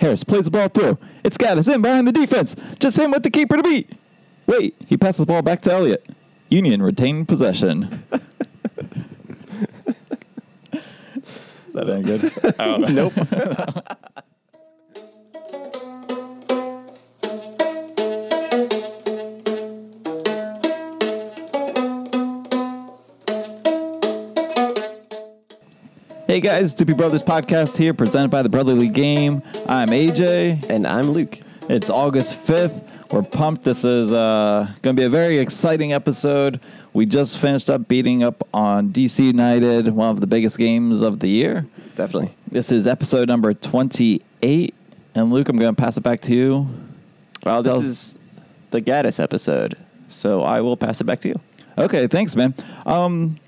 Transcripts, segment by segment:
Harris plays the ball through. It's got us in behind the defense. Just him with the keeper to beat. Wait, he passes the ball back to Elliott. Union retained possession. that ain't good. Nope. Hey guys, Doopy Brothers podcast here, presented by the Brotherly Game. I'm AJ. and I'm Luke. It's August 5th. We're pumped. This is uh, going to be a very exciting episode. We just finished up beating up on DC United, one of the biggest games of the year. Definitely. This is episode number 28. And Luke, I'm going to pass it back to you. Well, this is the Gaddis episode, so I will pass it back to you. Okay, thanks, man. Um,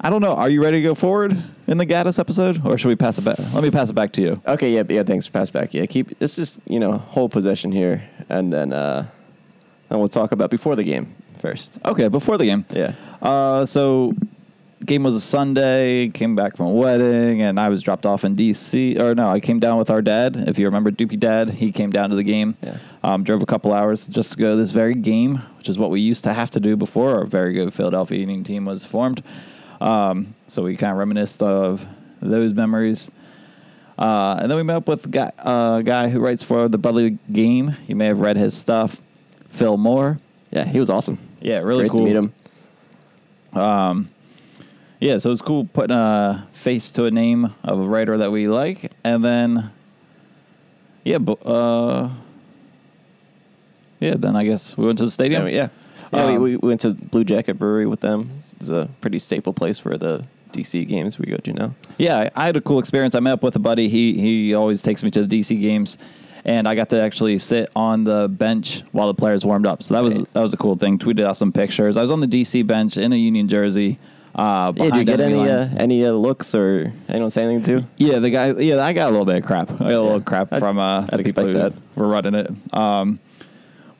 I don't know. Are you ready to go forward in the Gaddis episode, or should we pass it back? Let me pass it back to you. Okay, yeah, yeah. Thanks. Pass back. Yeah, keep. It's just you know hold possession here, and then uh, then we'll talk about before the game first. Okay, before the game. Yeah. Uh, so game was a Sunday. Came back from a wedding, and I was dropped off in DC. Or no, I came down with our dad. If you remember Doopy Dad, he came down to the game. Yeah. Um, drove a couple hours just to go to this very game, which is what we used to have to do before our very good Philadelphia Union team was formed. Um, so we kind of reminisced of those memories. Uh, and then we met up with a guy, uh, guy who writes for the Brotherly Game. You may have read his stuff, Phil Moore. Yeah, he was awesome. Yeah, It's really great cool. to meet him. Yeah, so it's cool putting a face to a name of a writer that we like, and then yeah, uh, yeah. Then I guess we went to the stadium. Yeah, yeah. Um, we, we went to Blue Jacket Brewery with them. It's a pretty staple place for the DC games we go to now. Yeah, I had a cool experience. I met up with a buddy. He he always takes me to the DC games, and I got to actually sit on the bench while the players warmed up. So that was that was a cool thing. Tweeted out some pictures. I was on the DC bench in a Union jersey. Uh, Yeah, did you get any uh, any uh, looks or anyone say anything to? Yeah, the guy. Yeah, I got a little bit of crap. I got a little crap I'd- from uh, I'd the people that. were running it. Um,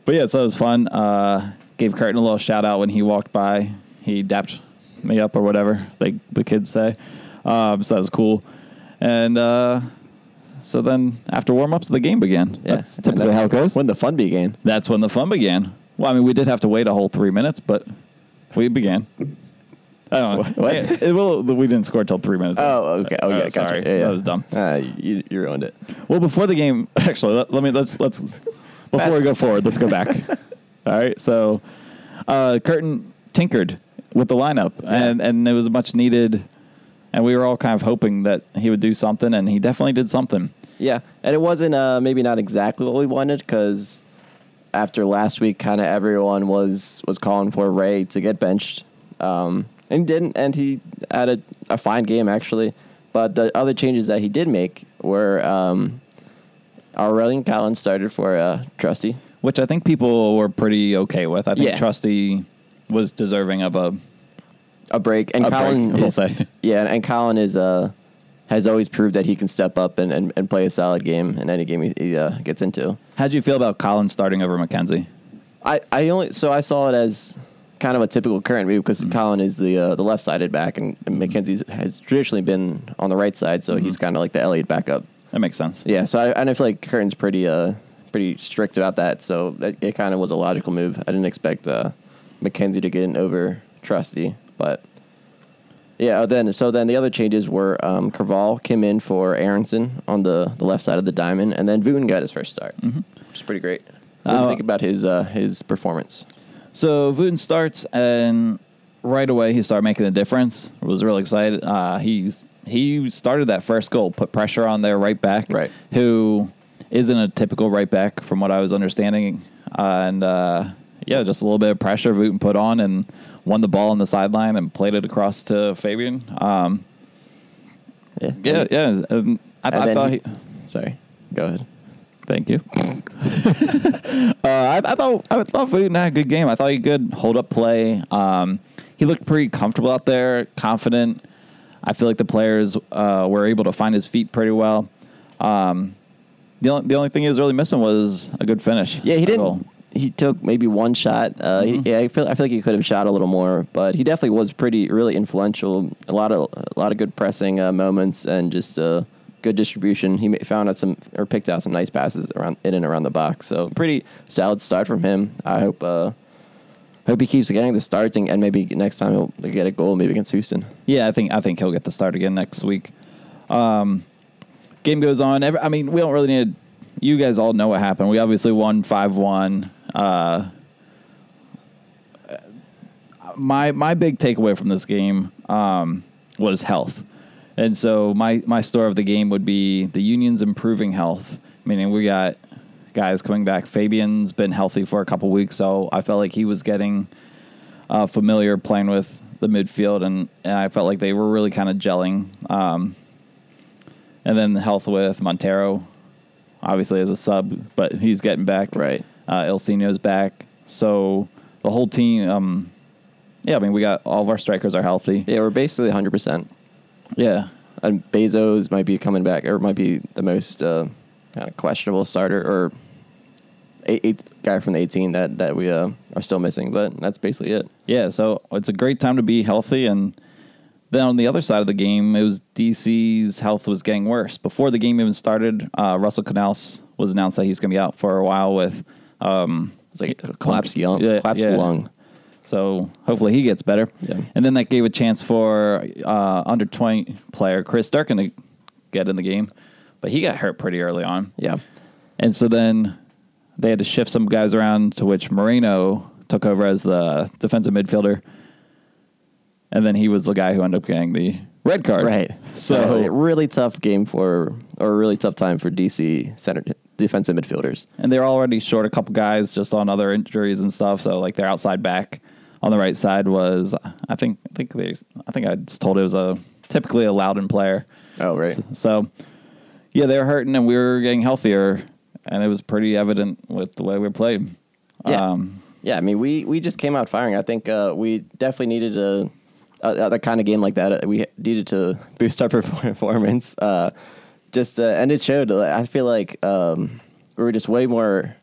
but yeah, so it was fun. Uh, gave Curtin a little shout out when he walked by. He dapped me up or whatever like the kids say. Um, so that was cool. And uh, so then after warm ups, the game began. That's typically how it goes. When the fun began. That's when the fun began. Well, I mean, we did have to wait a whole three minutes, but we began. I don't know. It- it- well, we didn't score till three minutes. Oh, okay. Oh, yeah, gotcha. sorry. Yeah, yeah. That was dumb. Uh, you, you ruined it. Well, before the game, actually, let, let me let's let's before we go forward, let's go back. All right, so uh, Curtin tinkered with the lineup, and and it was much needed, and we were all kind of hoping that he would do something, and he definitely did something. Yeah, and it wasn't uh, maybe not exactly what we wanted because after last week, kind of everyone was was calling for Ray to get benched, um, and he didn't, and he had a, a fine game actually. But the other changes that he did make were um, Aurélien Collins started for uh, Trusty. Which I think people were pretty okay with. I think Yeah. Trusty was deserving of a a break, and A break, Collin we'll is, say. yeah, and Collin is uh has always proved that he can step up and, and, and play a solid game in any game he, he uh, gets into. How do you feel about Collin starting over McKenzie? I, I only so I saw it as kind of a typical current move because Collin is the uh, the left sided back and, and McKenzie's has traditionally been on the right side, so he's kind of like the Elliott backup. That makes sense. Yeah, so I, and I feel like Curtin's pretty uh pretty strict about that, so it, it kind of was a logical move. I didn't expect uh, McKenzie to get in over Trusty, but yeah. uh, Then so then the other changes were um, Creavalle came in for Aaronson on the, the left side of the diamond, and then Voon got his first start, which is pretty great. What do you Uh, think about his uh, his performance? So Voon starts, and right away he started making a difference. I was really excited. Uh, he's he started that first goal, put pressure on their right back, Right. Who isn't a typical right back, from what I was understanding. Uh, and uh, yeah, just a little bit of pressure Wooten put on, and won the ball on the sideline and played it across to Fabian. Um, yeah, yeah. And I, I thought he- Sorry, go ahead. Thank you. uh, I, I thought I thought Wooten had a good game. I thought he could hold up play. Um, he looked pretty comfortable out there, confident. I feel like the players uh, were able to find his feet pretty well. Um, the only the only thing he was really missing was a good finish. Yeah, he a goal. He took maybe one shot. Uh, he, yeah, I feel I feel like he could have shot a little more, but he definitely was pretty really influential. A lot of a lot of good pressing uh, moments and just uh, good distribution. He found out some or picked out some nice passes around in and around the box. So pretty solid start from him. I hope uh, hope he keeps getting the starts and, and maybe next time he'll get a goal maybe against Houston. Yeah, I think I think he'll get the start again next week. Um, game goes on. Every, I mean, we don't really need. You guys all know what happened. We obviously won five one. Uh, my my big takeaway from this game um, was health, and so my my story of the game would be the Union's improving health. Meaning we got guys coming back. Fabian's been healthy for a couple weeks, so I felt like he was getting uh, familiar playing with the midfield, and, and I felt like they were really kind of gelling. Um, and then the health with Monteiro, obviously as a sub, but he's getting back. Right. Uh, Ilsinho's back, so the whole team. Um, yeah, I mean we got all of our strikers are healthy. Yeah, we're basically 100. percent Yeah, And Bezos might be coming back, or might be the most uh, kind of questionable starter or eight guy from the 18 that that we uh, are still missing. But that's basically it. yeah. So it's a great time to be healthy, and then on the other side of the game, it was DC's health was getting worse. Before the game even started, uh, Russell Canouse was announced that he's going to be out for a while with. Um, It's like a collapsed young, Yeah, collapsed yeah. lung. So hopefully he gets better. Yeah. And then that gave a chance for uh, under 20 player Chris Durkin to get in the game. But he got hurt pretty early on. Yeah, And so then they had to shift some guys around, to which Moreno took over as the defensive midfielder. And then he was the guy who ended up getting the red card. right. So, So really tough game for, or a really tough time for DC center defensive midfielders. and they're already short a couple guys just on other injuries and stuff. So like their outside back on the right side was, I think, I think they, I think I just told it was a typically a Loudoun player. Oh right. So, yeah, they were hurting, and we were getting healthier, and it was pretty evident with the way we played. Yeah. Um, Yeah, I mean, we we just came out firing. I think uh, we definitely needed a, a, a kind of game like that. We needed to boost our performance. Uh, just uh, and it showed. I feel like um, we were just way more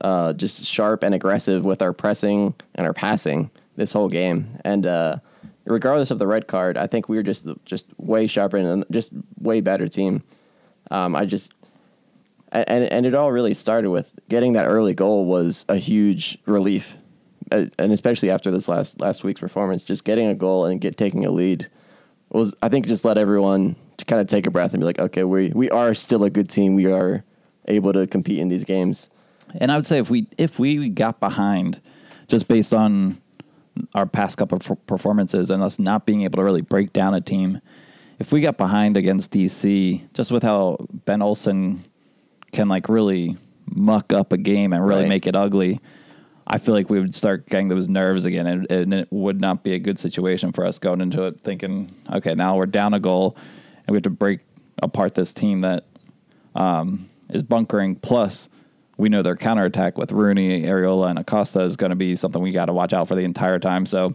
uh, just sharp and aggressive with our pressing and our passing this whole game. And uh, regardless of the red card, I think we were just just way sharper and just way better team. Um, I just and and it all really started with getting that early goal was a huge relief, Uh, and especially after this last last week's performance, just getting a goal and get taking a lead was I think just let everyone to kind of take a breath and be like, okay, we we are still a good team. We are able to compete in these games. and I would say if we if we got behind, just based on our past couple of performances and us not being able to really break down a team, if we got behind against DC, just with how Ben Olsen can like really muck up a game and really Right. make it ugly, I feel like we would start getting those nerves again, and, and it would not be a good situation for us going into it thinking, okay, now we're down a goal, and we have to break apart this team that um, is bunkering. Plus, we know their counterattack with Rooney, Arriola, and Acosta is going to be something we got to watch out for the entire time. So,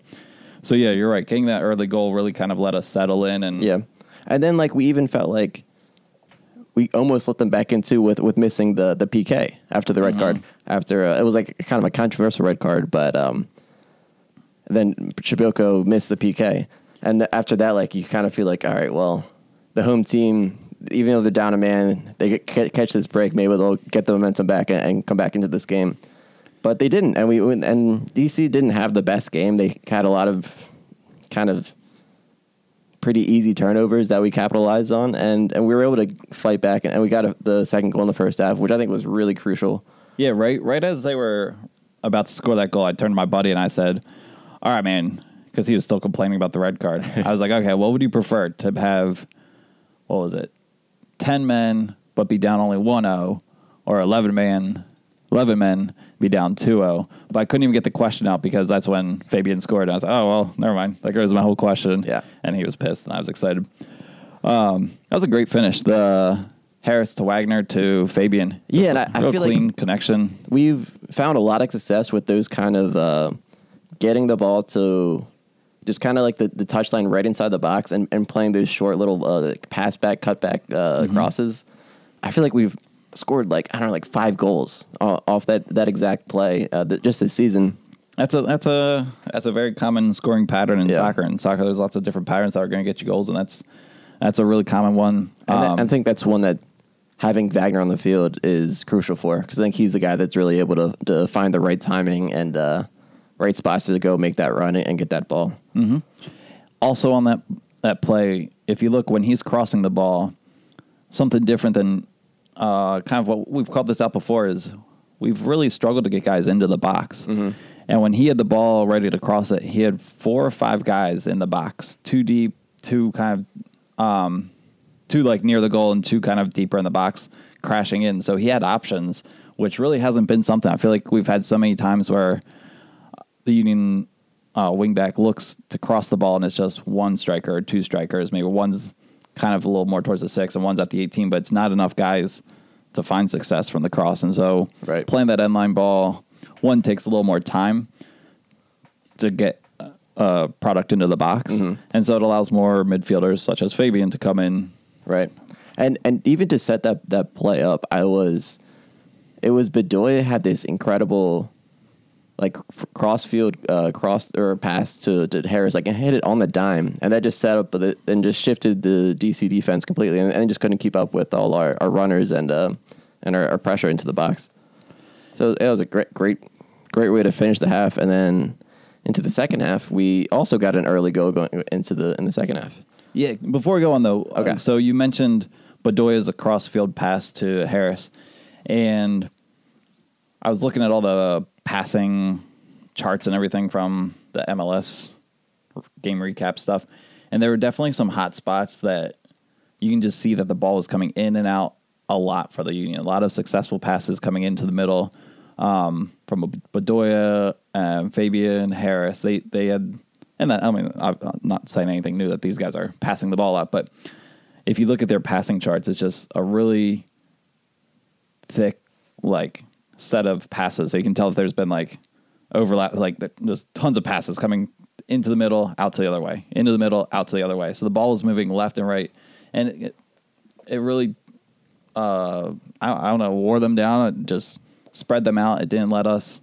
so yeah, you're right. Getting that early goal really kind of let us settle in, and Yeah, and then like we even felt like we almost let them back into with with missing the the PK after the red card. After uh, it was like kind of a controversial red card, but um, then Przybyłko missed the PK, and after that, like you kind of feel like, all right, well, the home team, even though they're down a man, they get, ca- catch this break, maybe they'll get the momentum back and, and come back into this game. But they didn't, and we and DC didn't have the best game. They had a lot of kind of pretty easy turnovers that we capitalized on, and, and we were able to fight back, and, and we got a, the second goal in the first half, which I think was really crucial. Yeah, right. Right as they were about to score that goal, I turned to my buddy and I said, "All right, man," because he was still complaining about the red card. I was like, "Okay, what would you prefer to have? What was it? Ten men, but be down only 1-0, or eleven man, eleven men be down 2-0?" But I couldn't even get the question out because that's when Fabian scored. And I was like, "Oh well, never mind. That goes my whole question." Yeah. and he was pissed, and I was excited. Um, that was a great finish. The Harris to Wagner to Fabian. Yeah, and I- I feel like- clean connection. We've found a lot of success with those kind of uh, getting the ball to just kind of like the, the touchline right inside the box and, and playing those short little uh, pass back, cut back uh, crosses. I feel like we've scored like, I don't know, like five goals off that, that exact play uh, just this season. That's a that's a that's a very common scoring pattern in Yeah. soccer. In soccer, there's lots of different patterns that are going to get you goals, and that's That's a really common one. And I- Um, I think that's one that having Wagner on the field is crucial for because I think he's the guy that's really able to, to find the right timing and uh, right spots to go make that run and get that ball. also on that that play, if you look when he's crossing the ball, something different than uh, kind of what we've called this out before is we've really struggled to get guys into the box. And when he had the ball ready to cross it, he had four or five guys in the box, two deep, two kind of, um, two like near the goal and two kind of deeper in the box, crashing in. So he had options, which really hasn't been something. I feel like we've had so many times where the Union uh, wingback looks to cross the ball and it's just one striker or two strikers. Maybe one's kind of a little more towards the six and one's at the 18, but it's not enough guys to find success from the cross. And so Right. playing that end line ball, one takes a little more time to get uh, product into the box. And so it allows more midfielders such as Fabian to come in. Right. And and even to set that that play up, I was it was Bedoya had this incredible like cross field uh, cross or pass to, to Harris like and hit it on the dime and that just set up the, and just shifted the DC defense completely and, and just couldn't keep up with all our, our runners and uh, and our, our pressure into the box. So it was a great great great way to finish the half and then into the second half we also got an early goal going into the in the second half. Yeah, before we go on though, uh, Okay. so you mentioned Bedoya's a cross field pass to Harris, and I was looking at all the passing charts and everything from the MLS game recap stuff, and there were definitely some hot spots that you can just see that the ball was coming in and out a lot for the Union. A lot of successful passes coming into the middle um, from Bedoya, um, Fabian, Harris. They they had, and that I mean, I'm not saying anything new that these guys are passing the ball out, but if you look at their passing charts, it's just a really thick like set of passes. So you can tell that there's been like overlap, like there- there's tons of passes coming into the middle, out to the other way, into the middle, out to the other way. So the ball was moving left and right, and it, it really, uh, I, I don't know, wore them down. It just spread them out. It didn't let us.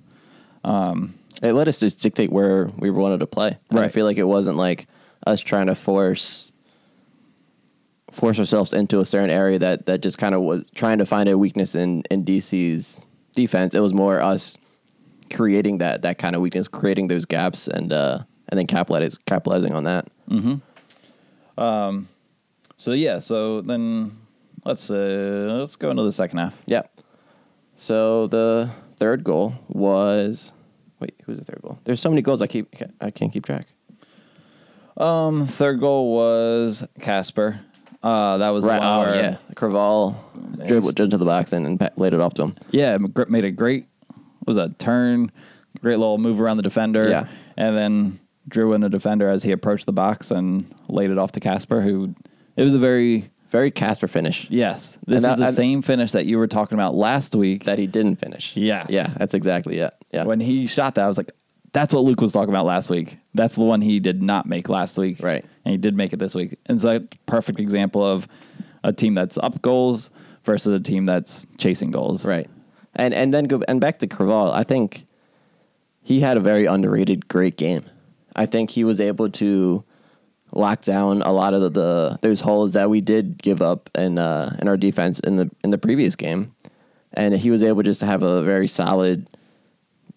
It let us just dictate where we wanted to play. And I feel like it wasn't like us trying to force force ourselves into a certain area that, that just kind of was trying to find a weakness in, in DC's defense. It was more us creating that that kind of weakness, creating those gaps, and uh, and then capitalizing capitalizing on that. Um. So yeah, so then let's uh, let's go into the second half. Yeah. So the third goal was wait, who's the third goal? There's so many goals I keep I can't keep track. Um, third goal was Kacper. Uh, that was Right. one Oh where- yeah. Creavalle dribbled into the box and, and pa- laid it off to him. Yeah, gr- made a great was a turn, great little move around the defender. Yeah. and then drew in a defender as he approached the box and laid it off to Kacper. Who it was a very Very Kacper finish. yes. This And was I- the same finish that you were talking about last week. That he didn't finish. Yes. Yeah, that's exactly it. Yeah. when he shot that, I was like, "That's what Luke was talking about last week. That's the one he did not make last week, Right. And he did make it this week. And it's a perfect example of a team that's up goals versus a team that's chasing goals, Right. And and then go and back to Creavalle. I think he had a very underrated great game. I think he was able to lock down a lot of the, the those holes that we did give up in uh, in our defense in the in the previous game, and he was able just to have a very solid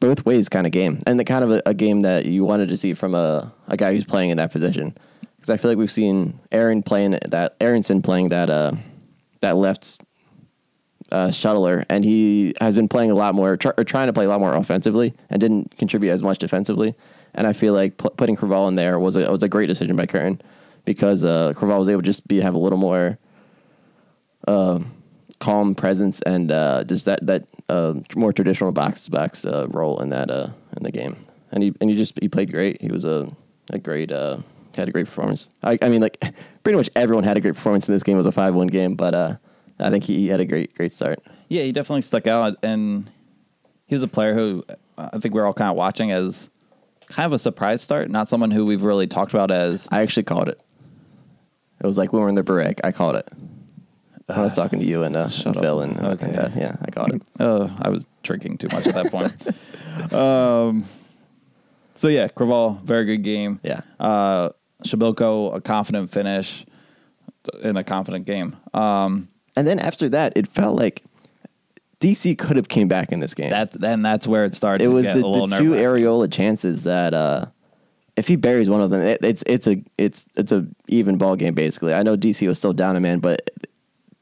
both ways kind of game, and the kind of a, a game that you wanted to see from a, a guy who's playing in that position. Because I feel like we've seen Aaron playing that Aaronson playing that uh, that left uh, shuttler, and he has been playing a lot more, tr- or trying to play a lot more offensively, and didn't contribute as much defensively. And I feel like pu- putting Creavalle in there was a was a great decision by Curtin because uh, Creavalle was able to just be have a little more uh, calm presence and uh, just that that uh, more traditional box to box uh, role in that uh, in the game. And he and he just he played great. He was a a great uh, had a great performance. I, I mean, like pretty much everyone had a great performance in this game. It was a five one game, but uh, I think he had a great great start. Yeah, he definitely stuck out, and he was a player who I think we're all kind of watching as kind of a surprise start. Not someone who we've really talked about as I actually called it. It was like when we were in the Barreg. I called it. I was talking to you and, uh, and. Phil and, Okay. and uh, yeah, I got it. Oh, I was drinking too much at that point. um, so yeah, Creavalle, very good game. Yeah. Uh, Przybyłko, a confident finish. in a confident game. Um, And then after that, it felt like DC could have came back in this game. that then that's where it started. it to was get the, a little the two Arriola chances that uh, if he buries one of them, it, it's it's a it's it's a even ball game basically. I know DC was still down a man, but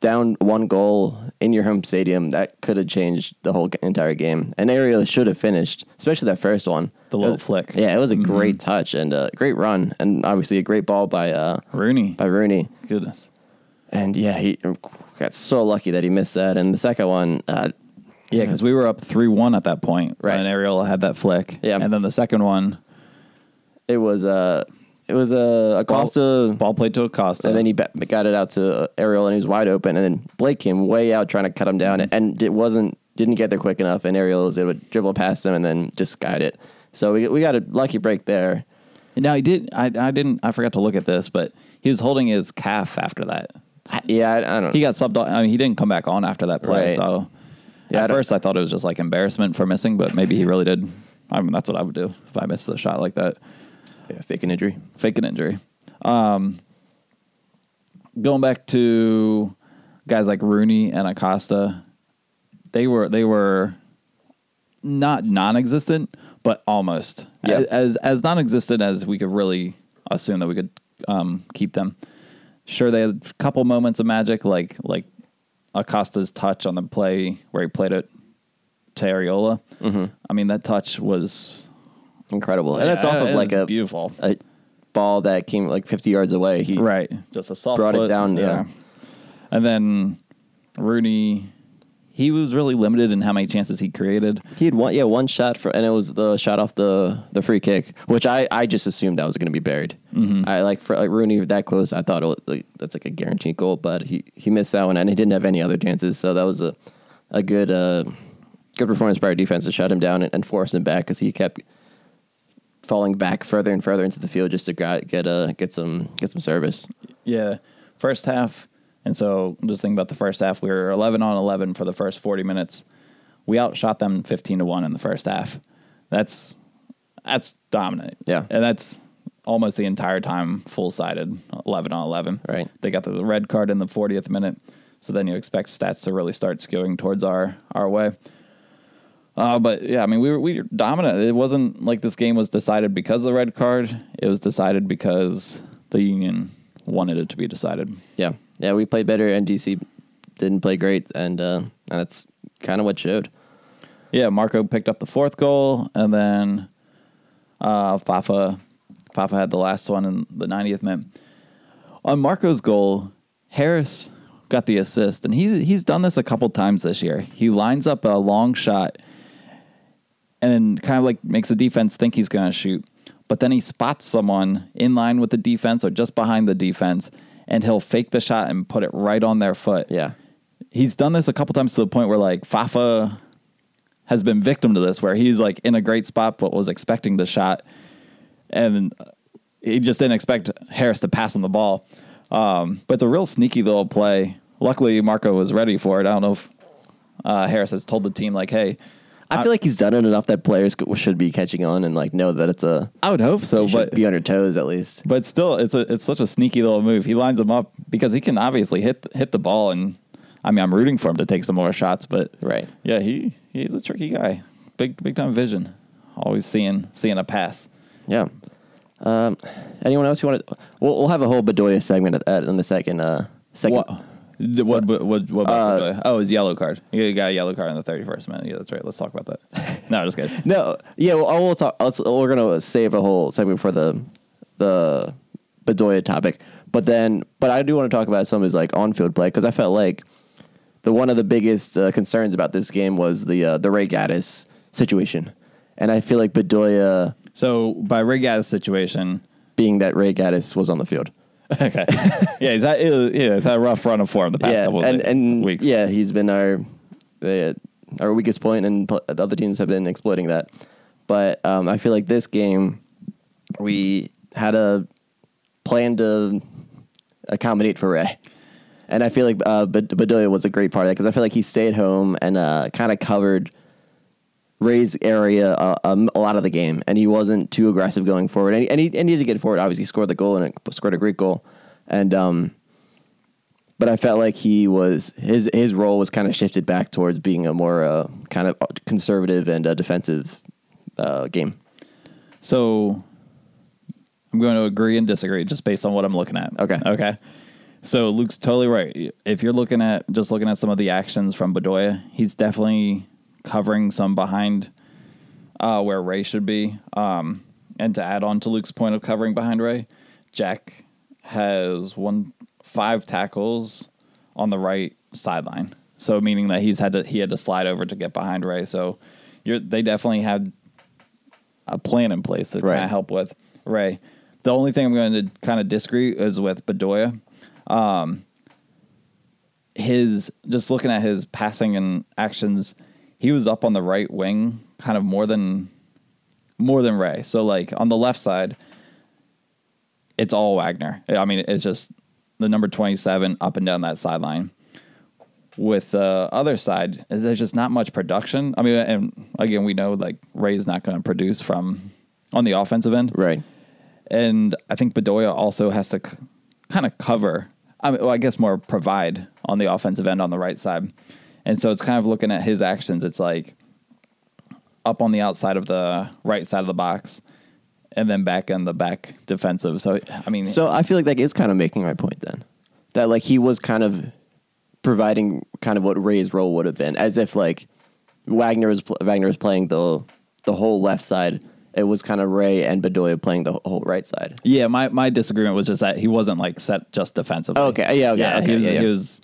down one goal in your home stadium that could have changed the whole entire game. And Arriola should have finished, especially that first one. The It little was- flick. Yeah, it was a Mhm. great touch and a great run, and obviously a great ball by uh, Rooney. by Rooney. Goodness. And yeah, he got so lucky that he missed that. And the second one, uh, Yeah, because we were up three one at that point, Right. And Arriola had that flick. Yeah. and then the second one, it was uh, it was uh, Acosta, ball played to Acosta, and then he ba- got it out to Ariel, and he was wide open. And then Blake came way out trying to cut him down, Mm-hmm. and it wasn't didn't get there quick enough. And Ariel was able to dribble past him and then just skied it. So we we got a lucky break there. Now he did. I I didn't. I forgot to look at this, but he was holding his calf after that. I- Yeah, I, I don't. Know. He got subbed. on- I mean, he didn't come back on after that play. Right. So Yeah, at don't- first I thought it was just like embarrassment for missing, but maybe he really did. I mean, that's what I would do if I missed a shot like that. Yeah, fake an injury. Fake an injury. Um, going back to guys like Rooney and Acosta, they were they were not non-existent, but almost Yeah. as as non-existent as we could really assume that we could um, keep them. Sure, they had a couple moments of magic, like like Acosta's touch on the play where he played it to Arriola. Mm-hmm. I mean, that touch was Incredible, and that's off of like a beautiful. a ball that came like 50 yards away. He right, just a soft Brought it down, yeah. And then Rooney, he was really limited in how many chances he created. He had one, yeah, one shot for, and it was the shot off the the free kick, which I, I just assumed that was going to be buried. Mm-hmm. I like for like Rooney that close. I thought it was, like, that's like a guaranteed goal, but he, he missed that one, and he didn't have any other chances. So that was a a good uh, good performance by our defense to shut him down and, and force him back because he kept falling back further and further into the field just to gra- get uh get some get some service. Yeah, first half. And so just think about the first half, we were 11 on 11 for the first 40 minutes. We outshot them 15 to 1 in the first half. That's that's dominant. Yeah. And that's almost the entire time full sided 11 on 11. Right. They got the red card in the 40th minute. So then you expect stats to really start skewing towards our our way. Uh, but yeah, I mean, we were we were dominant. It wasn't like this game was decided because of the red card. It was decided because the Union wanted it to be decided. Yeah, yeah, we played better, and DC didn't play great, and uh, and that's kind of what showed. Yeah, Marco picked up the fourth goal, and then uh, Fafa Fafa had the last one in the 90th minute. On Marco's goal, Harris got the assist, and he's he's done this a couple times this year. He lines up a long shot and kind of like makes the defense think he's going to shoot, but then he spots someone in line with the defense or just behind the defense, and he'll fake the shot and put it right on their foot Yeah, he's done this a couple times to the point where like Fafa has been victim to this, where he's like in a great spot but was expecting the shot, and he just didn't expect Harris to pass him the ball. Um, but it's a real sneaky little play. Luckily, Marco was ready for it. I don't know if uh, Harris has told the team like, "Hey, I feel like he's done it enough that players should be catching on and like know that it's a I would hope so." But be on your toes at least. but still, it's a it's such a sneaky little move. He lines him up because he can obviously hit hit the ball, and I mean, I'm rooting for him to take some more shots, but Right. Yeah, he he's a tricky guy. Big big time vision. Always seeing seeing a pass. Yeah. Um, anyone else you want to? We'll, we'll have a whole Bedoya segment at, at, in the second uh second. What what what what, what about Uh, the- oh his yellow card? He got a yellow card in the thirty first minute. Yeah, that's right. Let's talk about that. no, just kidding. No, yeah, well, we'll talk. Let's, we're gonna save a whole segment for the the Bedoya topic, but then, but I do want to talk about some of his like on field play because I felt like the one of the biggest uh, concerns about this game was the uh, the Ray Gaddis situation, and I feel like Bedoya So by Ray Gaddis' situation, being that Ray Gaddis was on the field. okay, yeah, he's had, yeah, he's had a rough run of form the past yeah, couple of and, and weeks. yeah, he's been our uh, our weakest point, and pl- the other teams have been exploiting that. But um, I feel like this game, we had a plan to accommodate for Ray, and I feel like uh, Bedoya was a great part of that because I feel like he stayed home and uh, kind of covered Ray's area uh, um, a lot of the game, and he wasn't too aggressive going forward. And he, and he, and he needed to get forward. Obviously, he scored the goal and it scored a great goal, and um, but I felt like he was his his role was kind of shifted back towards being a more uh, kind of conservative and uh, defensive uh, game. So I'm going to agree and disagree just based on what I'm looking at. Okay. Okay. So Luke's totally right. If you're looking at just looking at some of the actions from Bedoya, he's definitely covering some behind uh, where Ray should be. Um, and to add on to Luke's point of covering behind Ray, Jack has one five tackles on the right sideline. So meaning that he's had to he had to slide over to get behind Ray. So you're they definitely had a plan in place to Right. kind of help with Ray. The only thing I'm going to kind of disagree is with Bedoya. Um, his just looking at his passing and actions, he was up on the right wing kind of more than more than Ray. So like on the left side, it's all Wagner. I mean, it's just the number 27 up and down that sideline. With the other side, there's just not much production. I mean, and again, we know like Ray's not going to produce from on the offensive end, Right. and I think Bedoya also has to c- kind of cover. I mean, well, I guess more provide on the offensive end on the right side, and so it's kind of looking at his actions. It's like up on the outside of the right side of the box, and then back in the back defensive. So I mean, So I feel like that is kind of making my point then. That like he was kind of providing kind of what Ray's role would have been, as if like Wagner was pl- Wagner was playing the the whole left side. It was kind of Ray and Bedoya playing the whole right side. yeah, my my disagreement was just that he wasn't like set just defensively. Oh, okay. Yeah, okay, yeah, okay, he was yeah, yeah. he was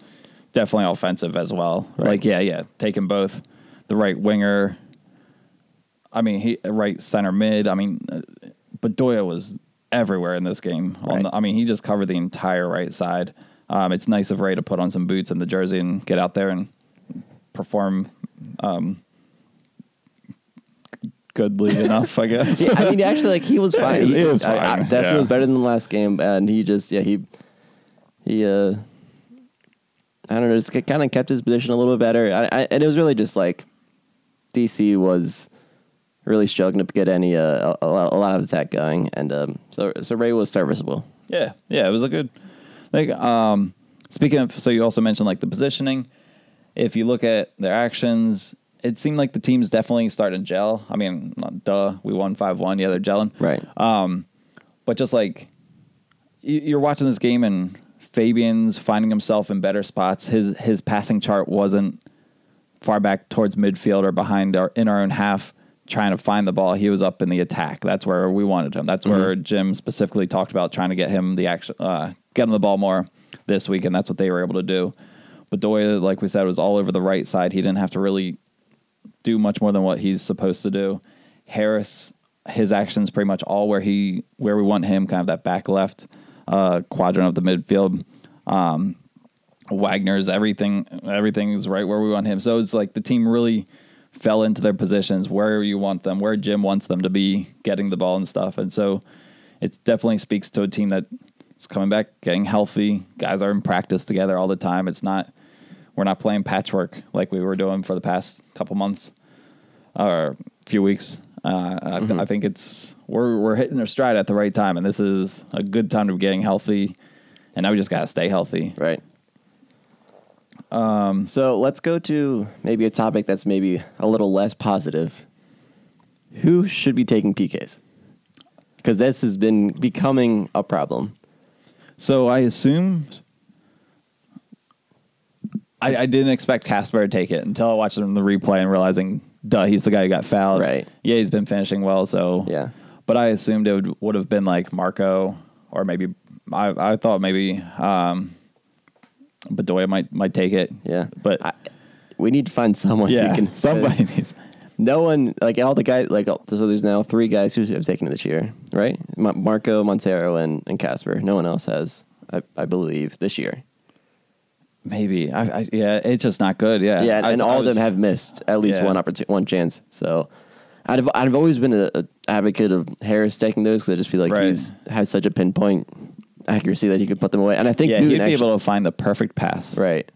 definitely offensive as well. Right. Like yeah, yeah, taking both the right winger. I mean, he right center mid. I mean, uh, Bedoya was everywhere in this game. On Right. the, I mean, he just covered the entire right side. Um, it's nice of Ray to put on some boots and the jersey and get out there and perform um, goodly enough, I guess. Yeah, I mean, actually, like he was fine. He was I- I definitely yeah. was better than the last game, and he just yeah he he uh I don't know, just kind of kept his position a little bit better. I, I, and it was really just like DC was really struggling to get any uh, a, a lot of attack going, and um, so so Ray was serviceable. Yeah, yeah, it was a good. Like, um, speaking of, so you also mentioned like the positioning. If you look at their actions, it seemed like the team's definitely starting to gel. I mean, duh, we won five one. Yeah, they're gelling. Right. Um, but just like you- you're watching this game and Fabian's finding himself in better spots. His his passing chart wasn't far back towards midfield or behind our in our own half trying to find the ball. He was up in the attack. That's where we wanted him. That's where Jim specifically talked about trying to get him the action, uh, get him the ball more this week, and that's what they were able to do. But Bedoya, like we said, was all over the right side. He didn't have to really do much more than what he's supposed to do. Harris, his actions pretty much all where he where we want him, kind of that back left uh, quadrant of the midfield. Um, Wagner's everything everything is right where we want him. So it's like the team really fell into their positions where you want them, where Jim wants them to be getting the ball and stuff. And so it definitely speaks to a team that is coming back, getting healthy. Guys are in practice together all the time. It's not we're not playing patchwork like we were doing for the past couple months or few weeks. Uh, I, I think it's we're we're hitting our stride at the right time, and this is a good time to be getting healthy. And now we just gotta stay healthy. Right. Um, so let's go to maybe a topic that's maybe a little less positive. Who should be taking PKs? Because this has been becoming a problem. So I assumed I, I didn't expect Kacper to take it until I watched him in the replay and realizing, duh, he's the guy who got fouled. Right. Yeah, he's been finishing well. So Yeah. But I assumed it would, would have been like Marco or maybe I, I thought maybe um, Bedoya might might take it. Yeah. But I, we need to find someone yeah, who can. somebody needs. No one, like all the guys, like, all- so there's now three guys who have taken it this year, right? Marco, Monteiro, and, and Kacper. No one else has, I, I believe, this year. Maybe I, I yeah, it's just not good. Yeah, Yeah, and was- all of them have missed at least Yeah. one opportunity, one chance. So, I've I've always been an advocate of Harris taking those because I just feel like Right. he's has such a pinpoint accuracy that he could put them away. And I think Yeah, Newton he'd be actually- able to find the perfect pass. right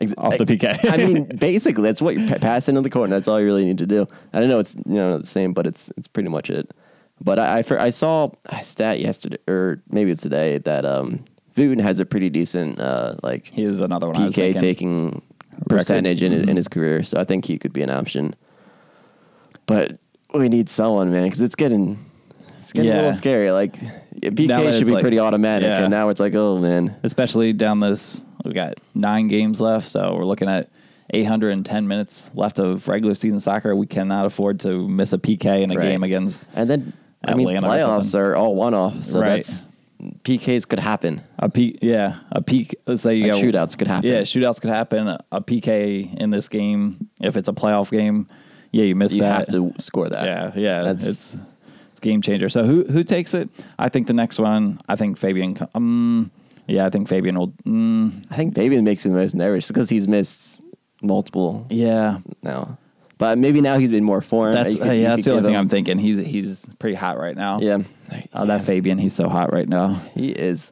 Ex- Off the PK. I mean, basically, that's what you're pa- passing in the corner. That's all you really need to do. I don't know it's you know the same, but it's it's pretty much it. But I I, I saw a stat yesterday, or maybe it's today, that um, has a pretty decent uh, like He is another one. I was PK taking percentage in, Mhm. in his career, so I think he could be an option. But we need someone, man, because it's getting it's getting a little scary. Like PK should be like- pretty automatic, yeah. and now it's like, oh man, especially down this. We got nine games left, so we're looking at 810 minutes left of regular season soccer. We cannot afford to miss a PK in a Right. game against and then I mean Atlanta playoffs are all one off, so Right. that's PKs could happen. a P. Yeah, a P. Let's say you Like got shootouts could happen. Yeah, shootouts could happen. A PK in this game, if it's a playoff game, yeah, you miss You that. You have to score that. Yeah, yeah, That's- it's it's game changer. So who who takes it? I think the next one. I think Fabian. Um, yeah, I think Fabian will. Mm, I think Fabian makes me the most nervous because he's missed multiple yeah, now. But maybe now he's been more formed. that's could- uh, yeah. That's the only thing him- I'm thinking. He's he's pretty hot right now. Yeah, Uh, that Fabian, he's so hot right now. he is.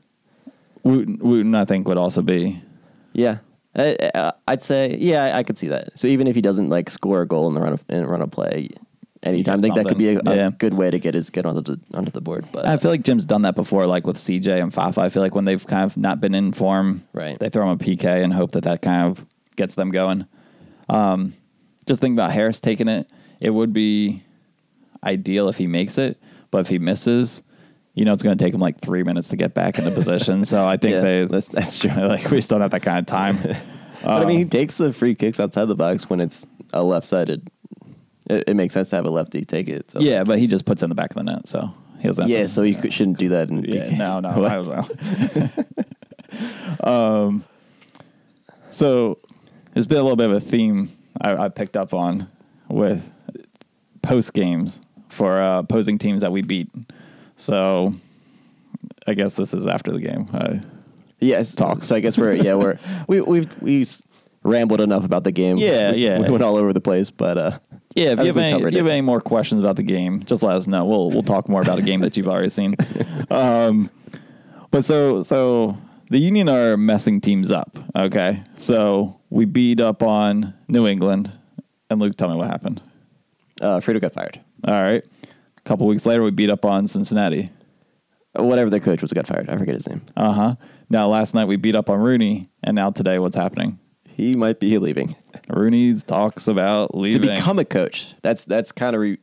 Wooten, Wooten, I think would also be. Yeah, I, I- I'd say yeah, I, could see that. So even if he doesn't like score a goal in the run of in a run of play, anytime, I think that could be a, a Yeah. good way to get his get onto the onto the board. But I feel like Jim's done that before, like with CJ and Fafa. I feel like when they've kind of not been in form, Right. They throw him a PK and hope that that kind of gets them going. Um, just think about Harris taking it. It would be ideal if he makes it, but if he misses, you know, it's going to take him like three minutes to get back into position. So I think Yeah, they that's- that's true. Like we just don't have that kind of time. but I mean, he Um, takes the free kicks outside the box when it's a left sided. It, it makes sense to have a lefty take it. So yeah, but he just puts it in the back of the net, so he doesn't. yeah, to- so you shouldn't do that in Yeah, PKs. no, no, I don't know. um, so there's been a little bit of a theme I, I picked up on with post games for uh, opposing teams that we beat. So I guess this is after the game. Yes, talk. So I guess we're yeah we're we we've we rambled enough about the game. Yeah, we, yeah. We went all over the place, but uh, yeah, if you have, any, if you have any more questions about the game, just let us know. We'll we'll talk more about a game that you've already seen. Um, but so so the Union are messing teams up. Okay, so we beat up on New England, and Luke, tell me what happened. uh, Fredo got fired. All right, a couple weeks later, we beat up on Cincinnati. Whatever the coach was got fired. I forget his name. Uh huh. Now last night we beat up on Rooney, and now today what's happening? He might be leaving Rooney talks about leaving to become a coach. That's that's kind of re-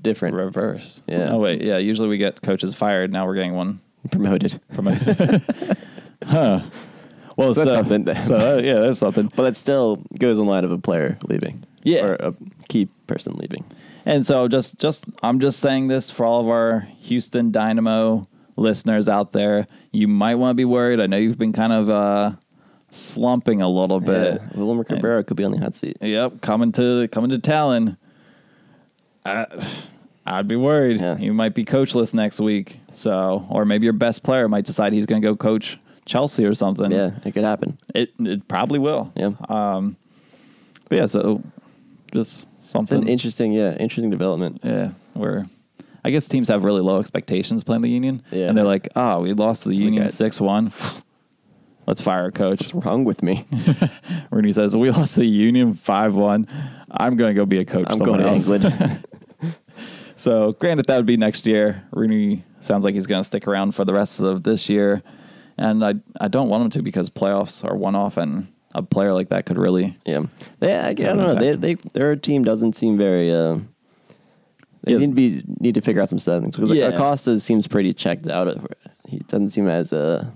different. reverse. Yeah. Oh wait, yeah. Usually we get coaches fired. Now we're getting one Promoted, a. huh. Well, So that's something. So uh, yeah, that's something. but that still goes in line of a player leaving. Yeah. or a key person leaving. And so just just I'm just saying this for all of our Houston Dynamo listeners out there. You might want to be worried. I know you've been kind of uh, slumping a little bit. Yeah, Wilmer Cabrera could be on the hot seat. Yep, coming to coming to Talen. I, I'd be worried. Yeah. You might be coachless next week. So, or maybe your best player might decide he's going to go coach Chelsea or something. Yeah, it could happen. It it probably will. Yeah. Um, but yeah, so just It's something. an interesting, yeah, interesting development. yeah, where I guess teams have really low expectations playing the Union, Yeah. and they're like, "Oh, we lost to the Union six one. Let's fire a coach." What's wrong with me? Rooney says, "We lost to the Union five one. I'm going to go be a coach. I'm going to else." England. So, granted, that would be next year. Rooney sounds like he's going to stick around for the rest of this year, and I I don't want him to because playoffs are one off, and a player like that could really yeah, they, I, I don't know. They, they, their team doesn't seem very. Uh, they Yeah. need to be need to figure out some settings because Yeah. Acosta seems pretty checked out. Of, he doesn't seem as uh,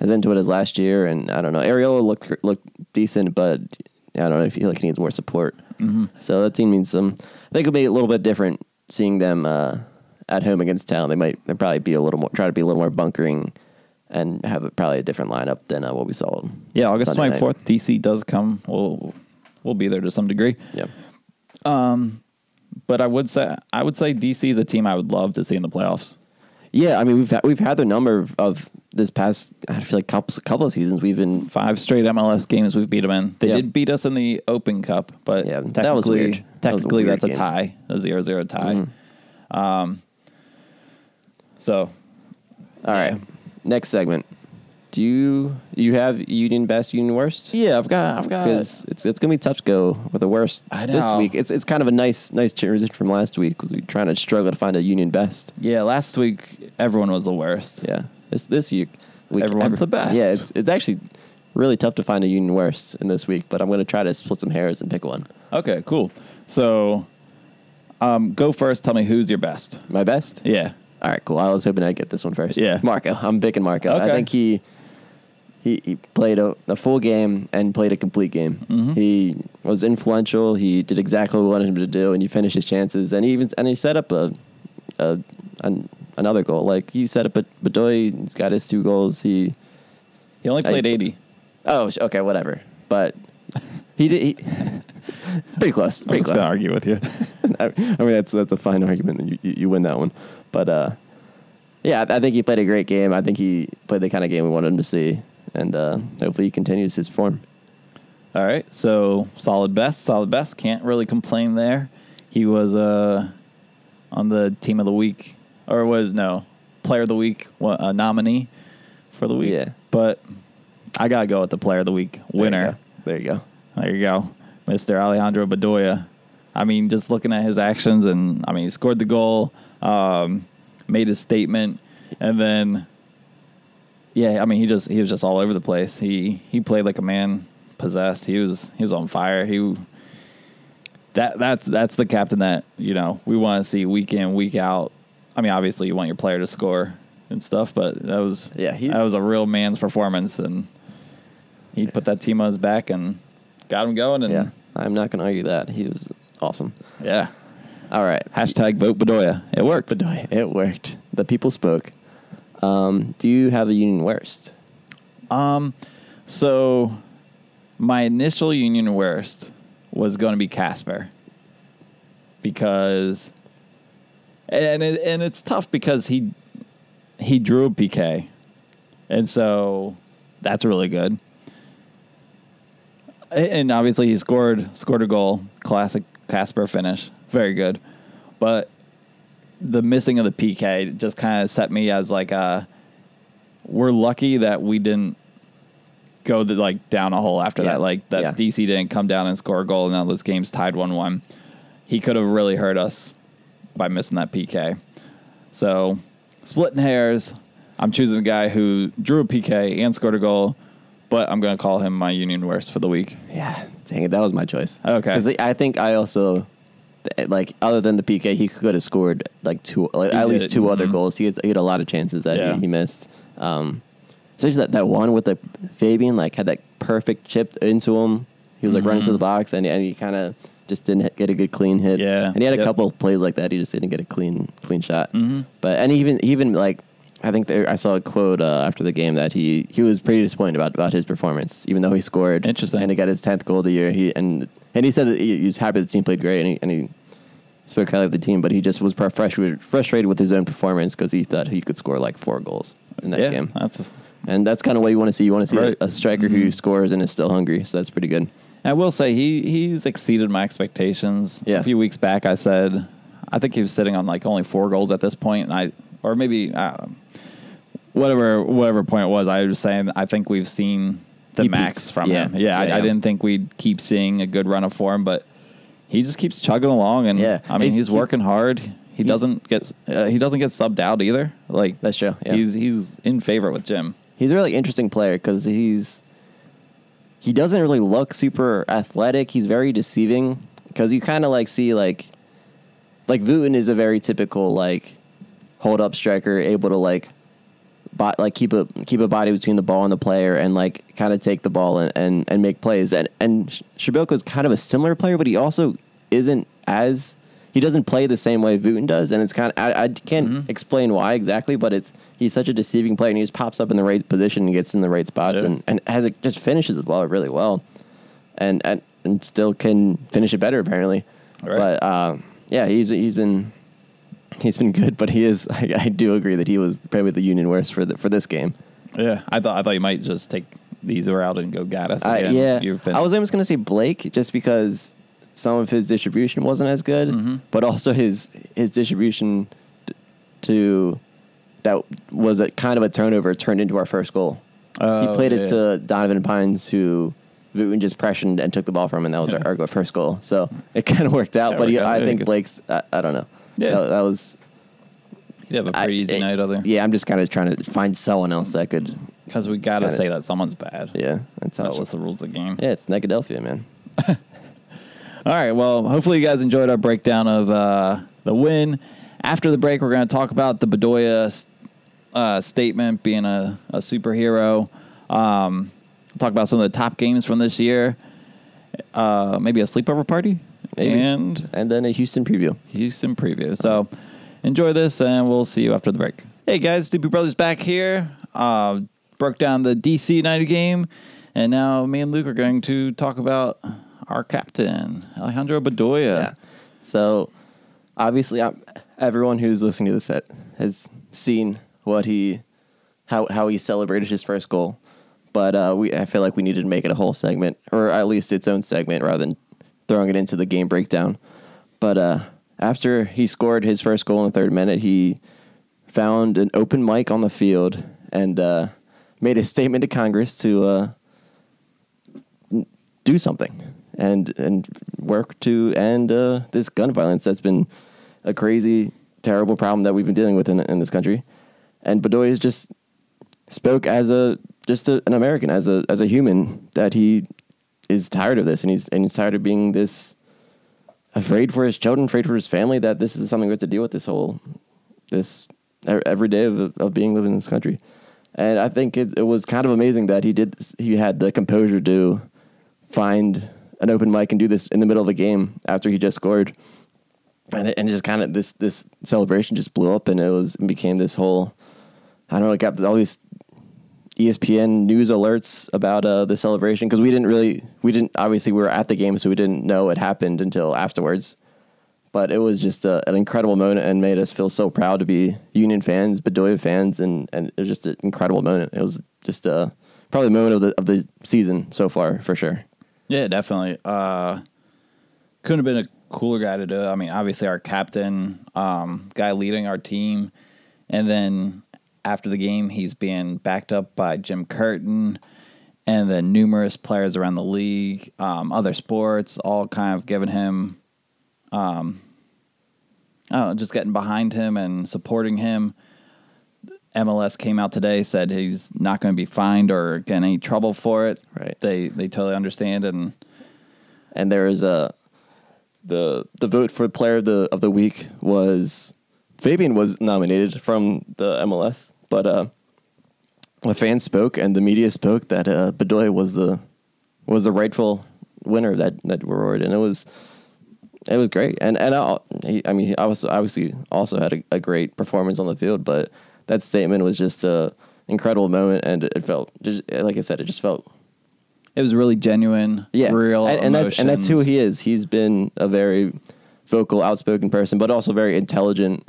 as into it as last year, and I don't know. Arriola looked looked decent, but I don't know. I feel like he needs more support. Mm-hmm. So that team needs some. I think it'll be a little bit different seeing them uh, at home against town. They might they probably be a little more try to be a little more bunkering. And have a, probably a different lineup than uh, what we saw. Yeah, August twenty fourth, DC does come. We'll we'll be there to some degree. Yeah, Um, But I would say I would say DC is a team I would love to see in the playoffs. Yeah, I mean we've had, we've had the number of, of this past I feel like couple couple of seasons we've been Five straight MLS games we've beat them in. They Yeah. did beat us in the Open Cup, but Yeah, that technically, was weird. That was a technically weird that's a tie, a 0-0 tie. Mhm. Um, so all right. Next segment. Do you you have Union best Union worst? yeah, I've got I've got Because it's it's gonna be tough to go with the worst I this week. It's it's kind of a nice nice transition from last week. We were trying to struggle to find a Union best. yeah. Last week everyone was the worst. Yeah, this this year week Everyone's ever. the best. Yeah, it's, it's actually really tough to find a Union worst in this week, but I'm going to try to split some hairs and pick one. Okay, cool. So, um, go first. Tell me who's your best. My best? Yeah. All right, cool. I was hoping I'd get this one first. Yeah. Marco. I'm picking Marco. I think he he, he played a, a full game and played a complete game. Mhm. He was influential. He did exactly what we wanted him to do, and he finished his chances. And he even and he set up a, a an, another goal. Like he set up a Bedoy. He's got his two goals. He He only I- played 80. oh okay whatever. But he did. He, pretty close. I'm Pretty just going to argue with you. I I mean, that's that's a fine argument. You, you you win that one, but uh, yeah, I I think he played a great game. I think he played the kind of game we wanted him to see, and uh, hopefully he continues his form. All right. So, solid best. Solid best. Can't really complain there. He was uh, on the team of the week, or was, no, player of the week uh, nominee for the week. Yeah. But I got to go with the player of the week winner. There you go. There you go, Mr. Alejandro Bedoya. I mean, just looking at his actions, and I mean, he scored the goal, um, made his statement, and then, yeah, I mean, he just he was just all over the place. He he played like a man possessed. He was he was on fire. He that that's that's the captain that you know we want to see week in week out. I mean, obviously, you want your player to score and stuff, but that was Yeah, he- that was a real man's performance, and he put that team on his back and got him going. And Yeah, I'm not going to argue that he was awesome. yeah. All right, Hashtag vote Bedoya. It worked. Bedoya, it worked. The people spoke. Um, do you have a Union worst? Um, so my initial Union worst was going to be Kacper because, and it, and it's tough because he he drew a PK, and so that's really good. And obviously he scored scored a goal, classic Kacper finish, very good. But the missing of the PK just kind of set me as like a we're lucky that we didn't go the, like down a hole after Yeah. that. Like that Yeah. DC didn't come down and score a goal, and now this game's tied one one. He could have really hurt us by missing that PK. So splitting hairs. I'm choosing a guy who drew a PK and scored a goal, but I'm going to call him my Union worst for the week. Yeah, dang it, that was my choice. Okay. because I think I also like other than the PK, he could have scored like two, like, at least 2 other Mhm. goals. He had, he had a lot of chances that Yeah. he, he missed. Um, especially that, that one with the Fabian, like had that perfect chip into him. He was like running to the box, and and he kind of just didn't get a good clean hit. Yeah. and he had a Yep. couple of plays like that. He just didn't get a clean clean shot. Mhm. But and even even like I think there, I saw a quote uh, after the game that he he was pretty disappointed about about his performance, even though he scored. Interesting. And he got his tenth goal of the year. He and and he said that he, he was happy the team played great, and he, and he spoke highly of the team, but he just was frustrated frustrated with his own performance because he thought he could score like four goals in that yeah, game. that's. And that's kind of what you want to see. You want to see Right. a, a striker who Mhm. scores and is still hungry. So that's pretty good. I will say he he's exceeded my expectations. Yeah. A few weeks back, I said I think he was sitting on like only four goals at this point, and I or maybe uh, whatever whatever point it was. I was saying I think we've seen the He max peaks. from Yeah. him. Yeah, I, Yeah, I didn't think we'd keep seeing a good run of form, but he just keeps chugging along, and Yeah. I mean He's- he's, he- working hard. He doesn't get uh, he doesn't get subbed out either. Like That's true, yeah. He's he's in favor with Jim. He's a really interesting player because he's he doesn't really look super athletic. He's very deceiving because you kind of like see like like Wooten is a very typical like hold up striker, able to like bo- like keep a keep a body between the ball and the player and like kind of take the ball and, and, and make plays. And and Przybyłko is kind of a similar player, but he also isn't as he doesn't play the same way Wooten does, and it's kind of I, I can't Mhm. explain why exactly, but it's he's such a deceiving player, and he just pops up in the right position and gets in the right spots, Yeah. and and has it just finishes the ball really well, and and, and still can finish it better apparently. Right. But uh, yeah, he's he's been he's been good, but he is. I, I do agree that he was probably the Union worst for the, for this game. Yeah, I thought I thought you might just take these route and go. I, again. yeah, You've been I was almost going to say Blake just because some of his distribution wasn't as good, Mhm. but also his his distribution to that was a kind of a turnover turned into our first goal. he Oh, played it to Donovan Pines, who just pressured and took the ball from, him, and that was Yeah. our, our first goal. So it kind of worked out. That but he, out. I think. Blake's. I, I don't know. Yeah. that, that was You'd have a pretty easy it- night other. Yeah, I'm just kind of trying to find someone else that could because we got to Kinda- say that someone's bad. Yeah, that's how That's it what's was. the rules of the game. Yeah, it's Negadelphia, man. All right. Well, hopefully you guys enjoyed our breakdown of uh, the win. After the break, we're going to talk about the Bedoya uh, statement being a, a superhero. Um, talk about some of the top games from this year. Uh, maybe a sleepover party Maybe. and And then a Houston preview. Houston preview. So enjoy this, and we'll see you after the break. Hey guys, Doopy Brothers back here. Uh, broke down the DC United game, and now me and Luke are going to talk about our captain Alejandro Bedoya. Yeah. So obviously, i everyone who's listening to this set has seen what he, how how he celebrated his first goal. But uh, we, I feel like we needed to make it a whole segment, or at least its own segment, rather than throwing it into the game breakdown. But uh, after he scored his first goal in the third minute, he found an open mic on the field and uh, made a statement to Congress to uh, do something and and work to end uh, this gun violence that's been a crazy, terrible problem that we've been dealing with in, in this country. And Bedoya just spoke as a just a, an American, as a as a human, that he is tired of this, and he's and he's tired of being this afraid for his children, afraid for his family. That this is something we have to deal with this whole this every day of of being living in this country. And I think it, it was kind of amazing that he did. this- He had the composure to find an open mic and do this in the middle of a game after he just scored. And it, and it just kind of this this celebration just blew up, and it was it became this whole. I don't know. It got all these ESPN news alerts about uh, the celebration because we didn't really we didn't obviously we were at the game, so we didn't know it happened until afterwards. But it was just a, an incredible moment and made us feel so proud to be Union fans, Bedoya fans, and, and it was just an incredible moment. It was just a probably the moment of the of the season so far for sure. Yeah, definitely. Uh, couldn't have been a cooler guy to do it. I mean, obviously our captain, um, guy leading our team, and then after the game, he's being backed up by Jim Curtin, and then numerous players around the league, um, other sports, all kind of giving him, um, I don't know, just getting behind him and supporting him. MLS came out today said he's not going to be fined or get any trouble for it. Right. They they totally understand and and there is a the the vote for player of the of the week was Fabian was nominated from the MLS, but uh, the fans spoke and the media spoke that uh, Bedoya was the was the rightful winner of that that award, and it was it was great. And and I, he, I mean, he obviously obviously also had a, a great performance on the field, but that statement was just a incredible moment, and it felt just like I said, it just felt it was really genuine, yeah, real and, and that's and that's who he is. He's been a very vocal, outspoken person, but also very intelligent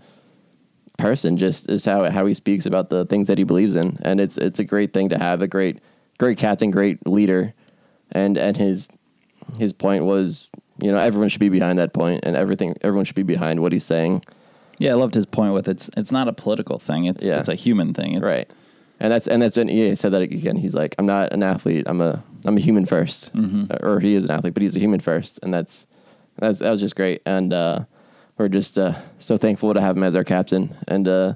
person. Just is how how he speaks about the things that he believes in, and it's it's a great thing to have a great great captain, great leader, and and his his point was you know everyone should be behind that point, and everything everyone should be behind what he's saying. Yeah, I loved his point with it's it's not a political thing. It's Yeah. it's a human thing. It's, right and that's and that's and he said that again he's like i'm not an athlete i'm a i'm a human 1st Mhm. or he is an athlete but he's a human first and that's that's that was just great and uh we're just uh so thankful to have him as our captain and uh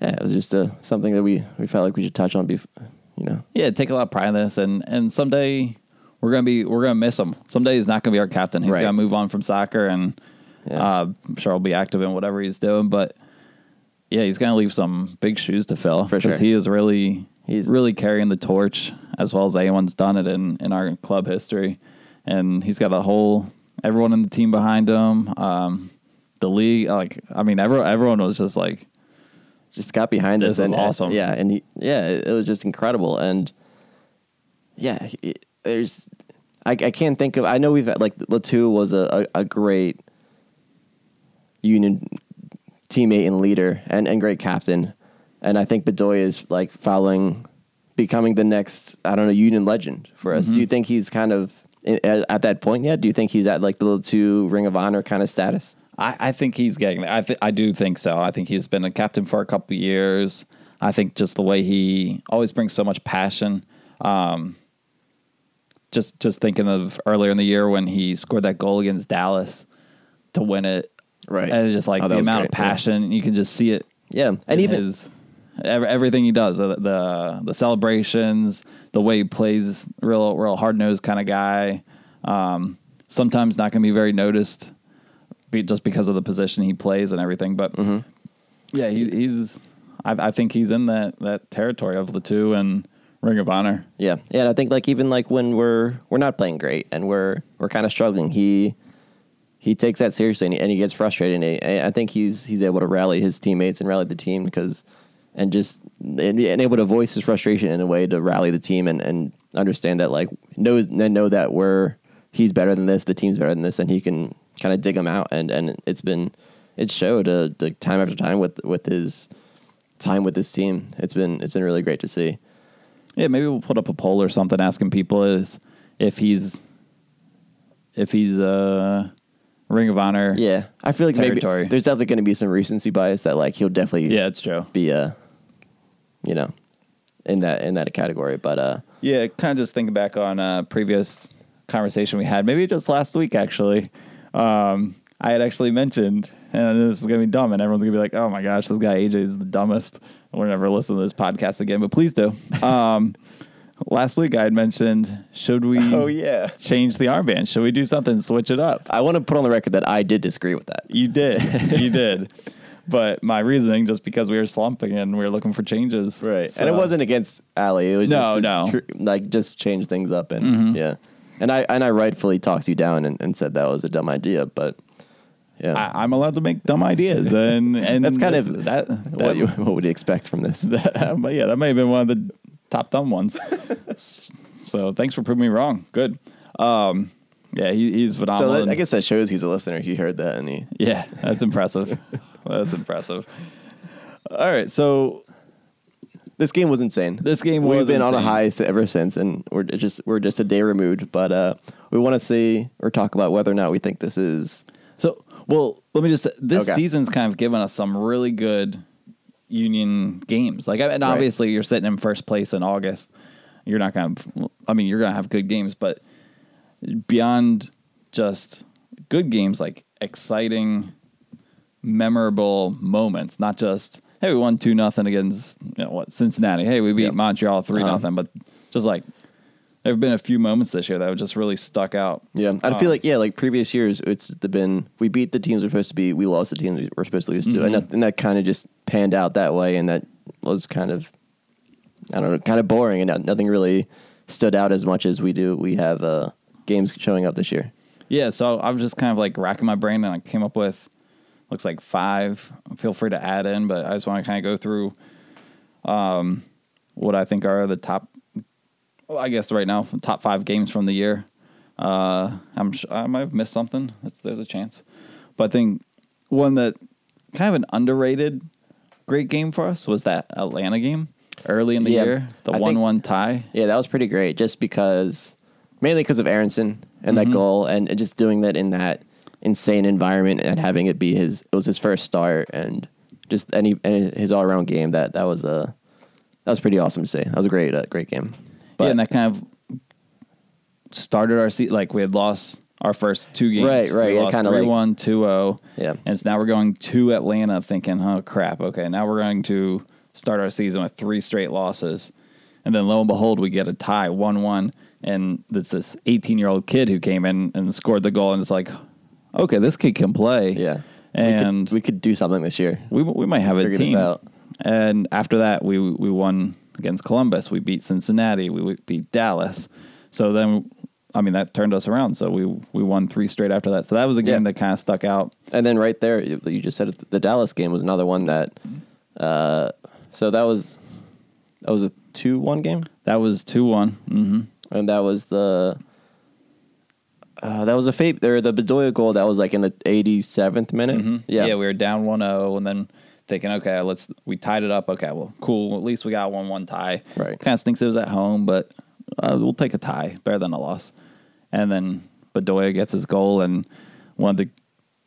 yeah it was just uh something that we we felt like we should touch on bef- you know Yeah, take a lot of pride in this, and and someday we're gonna be we're gonna miss him. Someday he's not gonna be our captain. He's Right. gonna move on from soccer, and Yeah. uh, I'm sure he'll be active in whatever he's doing. But yeah, he's gonna leave some big shoes to fill For sure. he is really He's- he's really carrying the torch as well as anyone's done it in in our club history, and he's got a whole everyone in the team behind him. Um, the league, like I mean, everyone everyone was just like just got behind This us and awesome. yeah and he, yeah it, it was just incredible. And yeah he- there's I, I can't think of I know we've had like Le Toux was a, a, a great union teammate and leader and, and great captain. And I think Bedoya is like following becoming the next I don't know union legend for us. Do mm-hmm. you think he's kind of at, at that point yet? Do you think he's at like the Le Toux ring of honor kind of status I, I think he's getting there. I th- I do think so. I think he's been a captain for a couple of years. I think just the way he always brings so much passion. Um, just just thinking of earlier in the year when he scored that goal against Dallas to win it. Right. And just like Oh, the amount of great, yeah. passion, you can just see it. yeah and even his, ev- everything he does, the the, the celebrations, the way he plays, real real hard nosed kind of guy. Um, sometimes not going to be very noticed, be, just because of the position he plays and everything. But mm-hmm. yeah, he, he's. I, I think he's in that that territory of the two and Ring of Honor. Yeah, yeah. And I think like even like when we're we're not playing great and we're we're kind of struggling, he he takes that seriously and he, and he gets frustrated. And he, and I think he's he's able to rally his teammates and rally the team because and just and, and able to voice his frustration in a way to rally the team and, and understand that like knows and know that we're he's better than this, the team's better than this, and he can kind of dig him out. And and it's been it showed uh, the time after time with with his time with this team. It's been it's been really great to see. Yeah, maybe we'll put up a poll or something asking people is if he's if he's uh Ring of Honor. Yeah, I feel like Territory. maybe there's definitely going to be some recency bias that like he'll definitely Yeah, it's true be uh you know in that in that category. But uh Yeah, kind of just thinking back on a previous conversation we had, maybe just last week actually. Um, I had actually mentioned, and this is gonna be dumb, and everyone's gonna be like, "Oh my gosh, this guy AJ is the dumbest." We're never listening to this podcast again, but please do. Um, last week I had mentioned, should we? Oh, yeah. change the armband. Should we do something? Switch it up. I want to put on the record that I did disagree with that. You did, you did. But my reasoning, just because we were slumping and we were looking for changes, Right. and it wasn't against Ali. It was No, just no. tr- like just change things up and yeah. And I and I rightfully talked you down and, and said that was a dumb idea, but yeah. I, I'm allowed to make dumb ideas, and and That's kind of that. what, you, what would you expect from this? that- but yeah, that may have been one of the top dumb ones. So thanks for proving me wrong. Good. Um, yeah, he, he's So phenomenal. that, I guess that shows he's a listener. He heard that and he yeah, that's impressive. that's impressive. All right, so this game was insane. This game was we've was been on a insane. high ever since, and we're just we're just a day removed. But uh, we want to see or talk about whether or not we think this is So, well, let me just. This Okay. season's kind of given us some really good Union games. Like, and Right. obviously, you're sitting in first place in August. You're not going to. I mean, you're going to have good games, but beyond just good games, like exciting, memorable moments, not just hey, we won two nothing against you know what Cincinnati. Hey, we beat Yeah. Montreal 3 Uh-huh. nothing, but just like. There have been a few moments this year that have just really stuck out. Yeah, I Um, feel like yeah, like previous years, it's been we beat the teams we're supposed to be, we lost the teams we're supposed to lose to, and that, and that kind of just panned out that way, and that was kind of I don't know, kind of boring, and nothing really stood out as much as we do. We have uh, games showing up this year. Yeah, so I was just kind of like racking my brain and I came up with looks like five. Feel free to add in, but I just want to kind of go through um, what I think are the top. Well, I guess right now top five games from the year. Uh, I'm I might have missed something. That's, there's a chance, but I think one that kind of an underrated great game for us was that Atlanta game early in the Yeah, year, the I think- one-one tie. Yeah, that was pretty great, just because mainly because of Aaronson and that goal, and just doing that in that insane environment and having it be his it was his first start, and just any and his all around game that that was a that was pretty awesome to see. That was a great uh, great game. yeah, and that kind of started our seat like we had lost our first two games. Right, right, We yeah, lost kinda like- 3-1, 2-0. Yeah. And so now we're going to Atlanta thinking, oh crap, okay, now we're going to start our season with three straight losses. And then lo and behold, we get a tie, 1-1. And it's this 18-year-old kid who came in and scored the goal and it's like, okay, this kid can play. Yeah, And we could, we could do something this year. we we might have a Figure team. out. And after that, we we won against Columbus. We beat Cincinnati. We, beat Dallas. So then, I mean, that turned us around. So we we won three straight after that. So that was a game Yeah. that kind of stuck out. And then right there, you you just said it, the Dallas game was another one that. Uh, so that was that was a two one game. That was two one. Mm-hmm. and that was the uh, that was a fate there the Bedoya goal that was like in the 87th minute Mm-hmm. yeah yeah, we were down 1-0 and then thinking, okay, let's we tied it up. Okay, well, cool. At least we got one one tie. Right. Kind of stinks it was at home, but uh, we'll take a tie. Better than a loss. And then Bedoya gets his goal and one of the.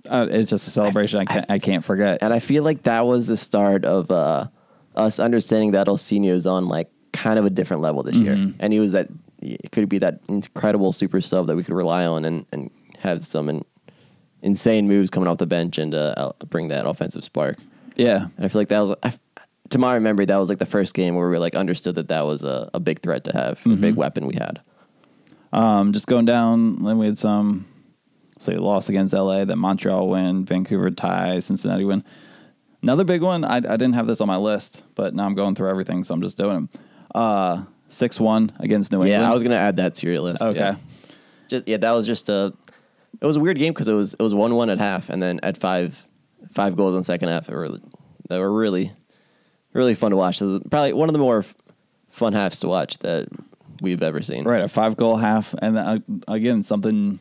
Uh, it's just a celebration I, can't I can't forget. and I feel like that was the start of uh, us understanding that Ilsinho is on like kind of a different level this year Mm-hmm. and he was that it could be that incredible super sub that we could rely on and, and have some in, insane moves coming off the bench and uh, bring that offensive spark Yeah, and I feel like that was I to my memory, that was like the first game where we like understood that that was a, a big threat to have, a big weapon we had. Um, just going down, then we had some, say, loss against LA, then Montreal win, Vancouver tie, Cincinnati win. Another big one, I, I didn't have this on my list, but now I'm going through everything, so I'm just doing them. Uh, 6 1 against New England. Yeah, I was gonna add that to your list. Okay. yeah. just yeah, that was just a. It was a weird game because it was it was one one at half, and then at five five goals in the second half. It were, that were really really fun to watch. Probably one of the more f- fun halves to watch that we've ever seen. Right, a five goal half. And uh, again, something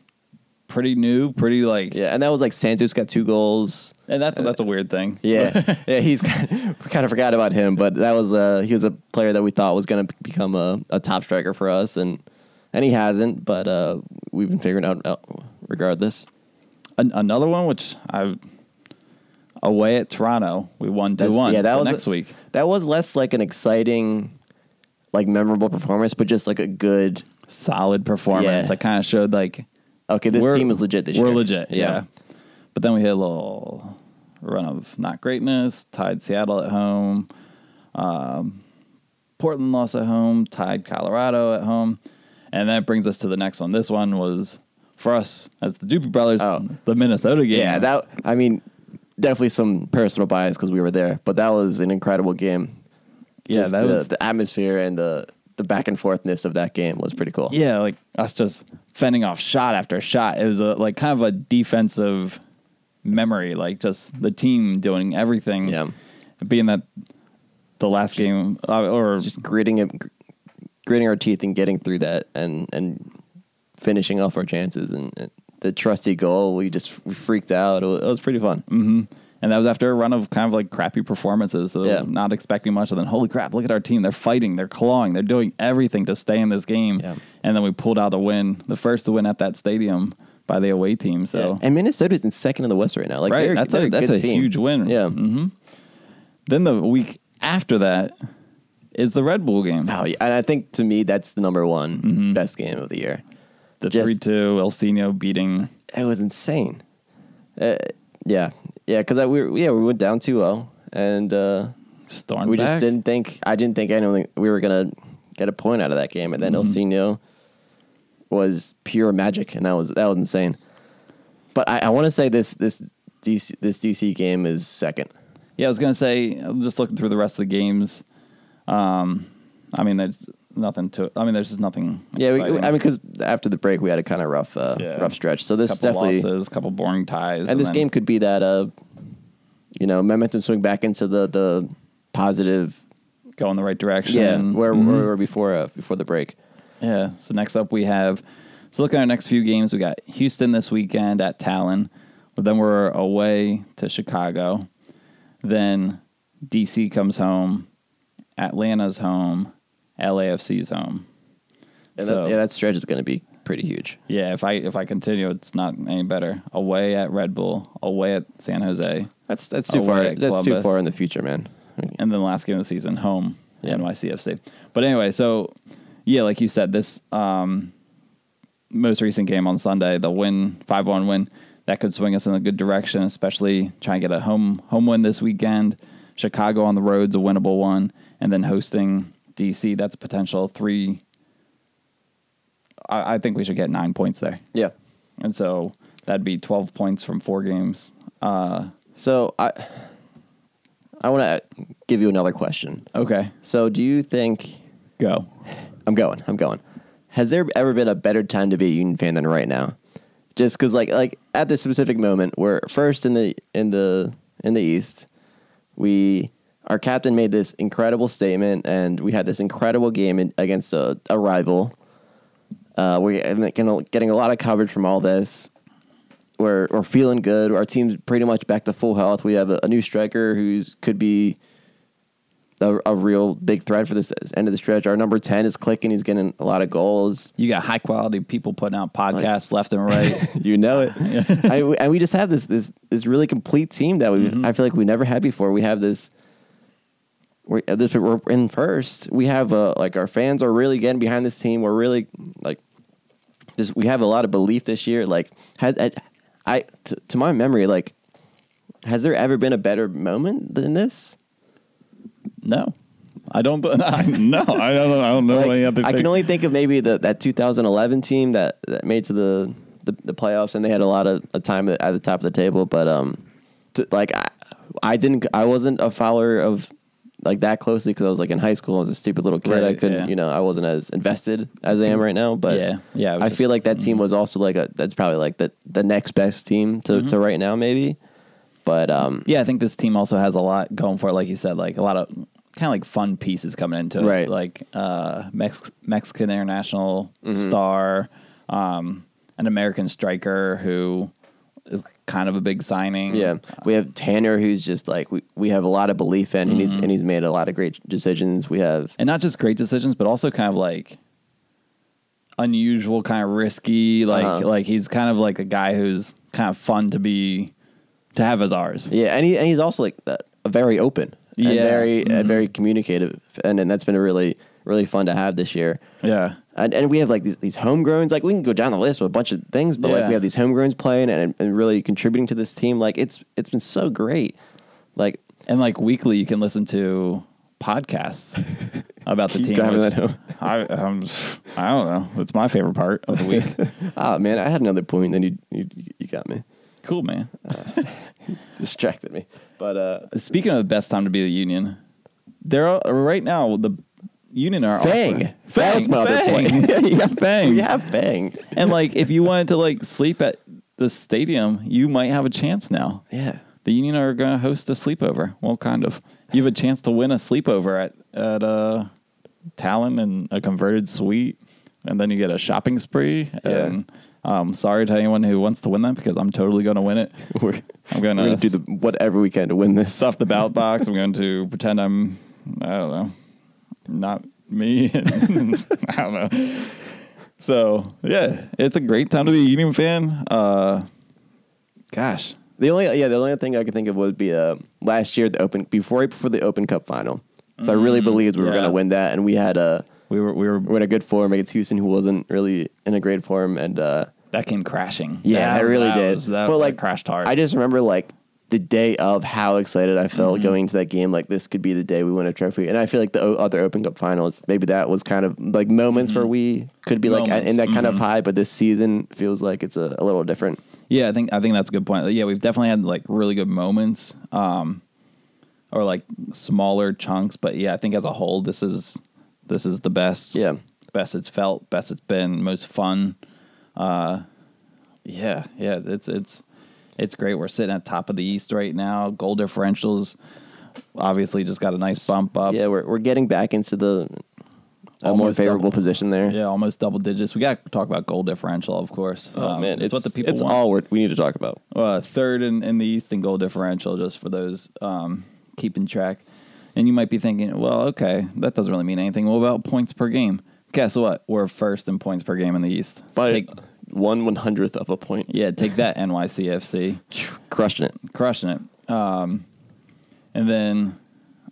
pretty new, pretty like. Yeah, and that was like Santos got two goals. And that's, that's a weird thing. Yeah, yeah, he's kind of forgot about him, but that was uh, he was a player that we thought was going to become a, a top striker for us, and and he hasn't. But uh, we've been figuring out, out regardless. An- another one, which I. Away at Toronto, we won 2 That's- 1 yeah, that was next a- week. That was less like an exciting, like memorable performance, but just like a good. Solid performance Yeah. that kind of showed like Okay, this we're- team is legit this year. we're legit, yeah. But then we had a little run of not greatness, tied Seattle at home. Um, Portland lost at home, tied Colorado at home. And that brings us to the next one. This one was, for us as the Doopy Brothers, Oh. the Minnesota game. yeah. That I mean, definitely some personal bias because we were there, but that was an incredible game. yeah, Just that the, was, the atmosphere and the the back and forthness of that game was pretty cool. yeah, like us just fending off shot after shot. It was a, like kind of a defensive memory, like just the team doing everything. Yeah. Being that the last game, uh, or just gritting it, gritting our teeth and getting through that, and and finishing off our chances. And, and the trusty goal, we just we freaked out. It was, it was pretty fun. hmm And that was after a run of kind of like crappy performances. So Yeah. not expecting much. And then, holy crap, look at our team. They're fighting, they're clawing, they're doing everything to stay in this game. Yeah. And then we pulled out a win, the first to win at that stadium by the away team. So, And Minnesota's in second in the West right now. Like right, that's they're a, that's a team. huge win. Yeah. hmm Then the week after that is the Red Bull game. Oh, yeah. And I think to me that's the number one Mm-hmm. best game of the year. the 3 2, Ilsinho beating. It was insane. Uh, yeah, yeah. Because we were, yeah we went down 2-0 and uh, Storm we just didn't think I didn't think anyone we were gonna get a point out of that game, and then Mm-hmm. Ilsinho was pure magic, and that was that was insane. But I, I want to say this this DC this DC game is second. Yeah, I was gonna say. I'm just looking through the rest of the games. Um, I mean, there's nothing to. I mean, there's just nothing. Yeah, we. I mean, because after the break we had a kind of rough uh, Yeah. rough stretch. So this couple definitely losses, couple boring ties, and this then- game could be that uh, you know momentum swing back into the the positive. go in the right direction. Yeah, where, Mhm. where we were before uh, before the break. Yeah. So next up we have. So looking at our next few games, we got Houston this weekend at Talen. But then we're away to Chicago. Then DC comes home. Atlanta's home. LAFC's home. And So- that, yeah, that stretch is going to be pretty huge. Yeah, if I if I continue, it's not any better. Away at Red Bull, away at San Jose, That's that's too far. at That's too far in the future, man. and then last game of the season, home Yeah. NYCFC. But anyway, so yeah, like you said, this um, most recent game on Sunday, the win five one win, that could swing us in a good direction, especially trying to get a home home win this weekend. Chicago on the road's a winnable one, and then hosting DC, that's potential three. I, I think we should get nine points there, Yeah. and so that'd be twelve points from four games. Uh, So I I want to give you another question. okay, So do you think go. I'm going? I'm going. Has there ever been a better time to be a Union fan than right now? Just because, like, like at this specific moment, we're first in the in the in the East. We our captain made this incredible statement, and we had this incredible game in, against a, a rival. Uh, we're getting getting a lot of coverage from all this. We're we're feeling good. Our team's pretty much back to full health. We have a, a new striker who's could be a, a real big threat for this end of the stretch. Our number ten is clicking. He's getting a lot of goals. You got high quality people putting out podcasts left and right. you know it. I, and we just have this this this really complete team that we I feel like we never had before. We have this. We're, this, we're in first. We have uh, like our fans are really getting behind this team. We're really like this. We have a lot of belief this year. Like has I, I to, to my memory, like has there ever been a better moment than this? No, I don't. no, I don't. know. I don't know Like, any other. I thing. can only think of maybe the that 2011 team that, that made to the, the the playoffs and they had a lot of, of time at, at the top of the table. But um, to, like I, I didn't. I wasn't a follower of like that closely because I was like in high school. I was a stupid little kid. I couldn't. yeah. You know, I wasn't as invested as I am right now. But Yeah, yeah, I feel like that team was also like a. That's probably like the the next best team to, to right now maybe. But um, Yeah, I think this team also has a lot going for it. Like you said, like a lot of kind of like fun pieces coming into it. Right. Like uh, Mex- Mexican international Mm-hmm. star, um, an American striker who kind of a big signing. Yeah, we have Tanner, who's just like we, we have a lot of belief in, and he's and he's made a lot of great decisions. We have and not just great decisions, but also kind of like unusual, kind of risky. Like Uh-huh. like he's kind of like a guy who's kind of fun to be to have as ours. yeah, and he and he's also like that, very open, and Yeah. very Mhm. and very communicative, and, and that's been really really fun to have this year. Yeah. And, and we have like these, these homegrowns. Like we can go down the list with a bunch of things, but like Yeah. we have these homegrowns playing and, and really contributing to this team. Like it's it's been so great. Like And like weekly, you can listen to podcasts about the Keep team. driving which that home. I, um, I don't know. It's my favorite part of the week. ah man, I had another point. Then you you, you got me cool, man. distracted me. But uh, Speaking of the best time to be the union, there are right now the union are Fang. offering- That was my other Fang. point. you got Fang. we have Fang. and like if you wanted to like sleep at the stadium, you might have a chance now. Yeah. The union are going to host a sleepover. Well, kind of. You have a chance to win a sleepover at at uh, Talen and a converted suite, and then you get a shopping spree. Yeah. And um, sorry to anyone who wants to win that because I'm totally going to win it. We're, I'm going to do the whatever we can to win this. stuff the ballot box. I'm going to pretend I'm I don't know, not me. I don't know. So yeah, it's a great time to be a Union fan. Uh, gosh, The only yeah, the only thing I could think of would be uh, last year the open before right before the Open Cup final. So I really believed we were Mm, going to win that, and we had a we were we were we're in a good form against Houston, who wasn't really in a great form, and uh, that came crashing. yeah, that it really that did. Was, that, but like crashed hard. I just remember like the day of how excited I felt Mm-hmm. going into that game. Like this could be the day we win a trophy, and I feel like the o- other Open Cup finals, maybe that was kind of like moments where we could be like Mm-hmm. In that kind of mhm. high. But this season feels like it's a, a little different. Yeah, I think I think that's a good point. Yeah, we've definitely had like really good moments, um, or like smaller chunks. But yeah, I think as a whole, this is this is the best. Yeah. best it's felt, best it's been, most fun. Uh, yeah, yeah, it's it's it's great. We're sitting at top of the East right now. Goal differentials obviously just got a nice bump up. Yeah, we're we're getting back into the a more favorable double. position there. Yeah, almost double digits. We got to talk about goal differential, of course. Oh Um, man, it's, what the people It's want. all we're, we need to talk about. uh, third in, in the East in goal differential, just for those um, keeping track. And you might be thinking, well, okay, that doesn't really mean anything. What about points per game? Guess what? We're first in points per game in the East. By Take, one one hundredth of a point. yeah, take that, NYCFC. Crushing it. Crushing it. Um, and then,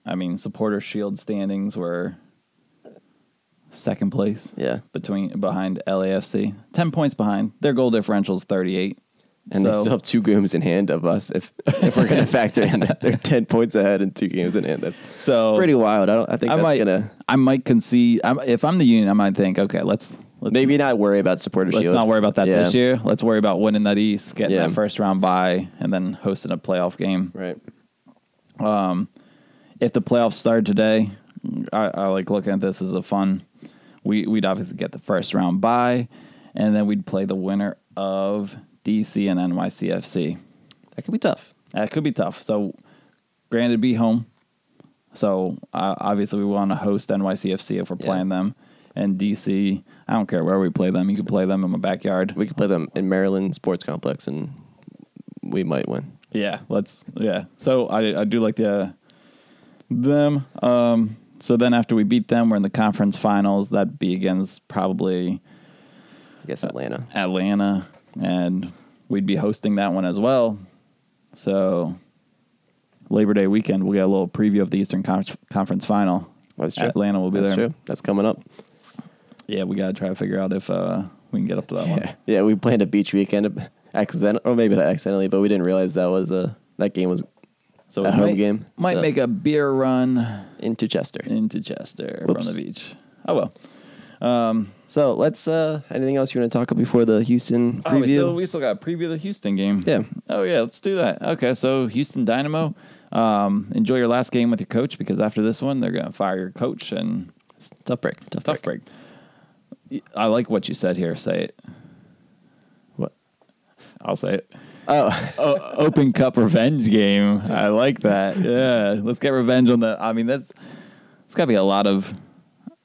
I mean, supporter shield standings were second place. Yeah. Between behind LAFC, ten points behind. Their goal differential is thirty eight. And they still have two games in hand of us if if we're going to factor in that they're ten points ahead and two games in hand. That's so pretty wild. I don't. I think I that's might, gonna I might concede. I'm, if I'm the union, I might think, okay, let's let's maybe not worry about supporter let's shield. not worry about that Yeah. this year. Let's worry about winning that East, getting Yeah. that first round bye, and then hosting a playoff game. Right. Um, If the playoffs started today, I, I like looking at this as a fun. We we'd obviously get the first round bye, and then we'd play the winner of DC and NYCFC. That could be tough. That could be tough. So, granted, be home. So uh, obviously, we want to host NYCFC if we're Yeah. playing them, and DC. I don't care where we play them. You could play them in my backyard. We could play them in Maryland Sports Complex and we might win. Yeah, let's. Yeah. So I I do like the them. Um. So then after we beat them, we're in the conference finals. That'd be against probably I guess Atlanta. Atlanta, and we'd be hosting that one as well. So Labor Day weekend, we'll get a little preview of the Eastern Con- Conference Final. That's true. Atlanta will be That's there. true. That's coming up. Yeah, we got to try to figure out if uh, we can get up to that one. Yeah. Yeah. We planned a beach weekend accident or maybe not accidentally, but we didn't realize that was a that game was So a home might, game. Might So, make a beer run into Chester. into Chester Whoops. from the beach. Oh well. Um, So let's. uh Anything else you want to talk about before the Houston oh, we preview? still, we still got to preview the Houston game. Yeah. Oh yeah, let's do that. Okay, so Houston Dynamo. Um, enjoy your last game with your coach because after this one, they're gonna fire your coach and tough break. Tough, tough break. I like what you said here. Say it. What? I'll say it. Oh, o- Open Cup revenge game. I like that. Yeah, let's get revenge on the. I mean, that's it's got to be a lot of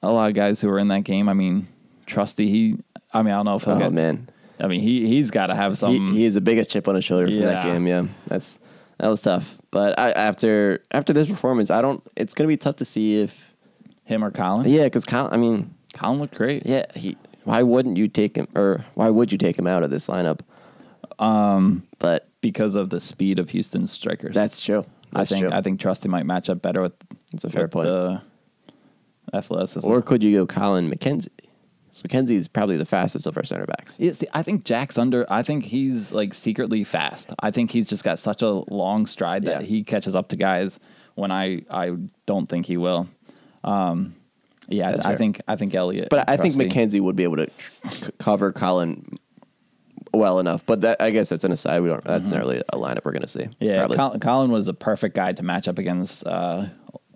a lot of guys who are in that game. I mean, Trusty. He. I mean, I don't know if he'll oh get. man. I mean, he he's got to have He, some. he is the biggest chip on his shoulder from that game. Yeah, that's that was tough. But I, after after this performance, I don't. It's gonna be tough to see if him or Collin. yeah, because Collin. I mean, Collin looked great. yeah, he. Why wouldn't you take him, or why would you take him out of this lineup? Um, But because of the speed of Houston's strikers. that's true. I think true. I think Trusty might match up better with. That's a fair with point. The athleticism. or could you go Collin McKenzie? So McKenzie is probably the fastest of our center backs. Yeah, see, I think Jack's under. I think he's like secretly fast. I think he's just got such a long stride that Yeah. he catches up to guys when I I don't think he will. Um, yeah, That's I think I think Elliot. But I think McKenzie would be able to c- cover Collin well enough. But that I guess that's an aside. We don't. That's not really a lineup we're gonna see. Mm-hmm. Yeah. Col- Collin was a perfect guy to match up against. Uh,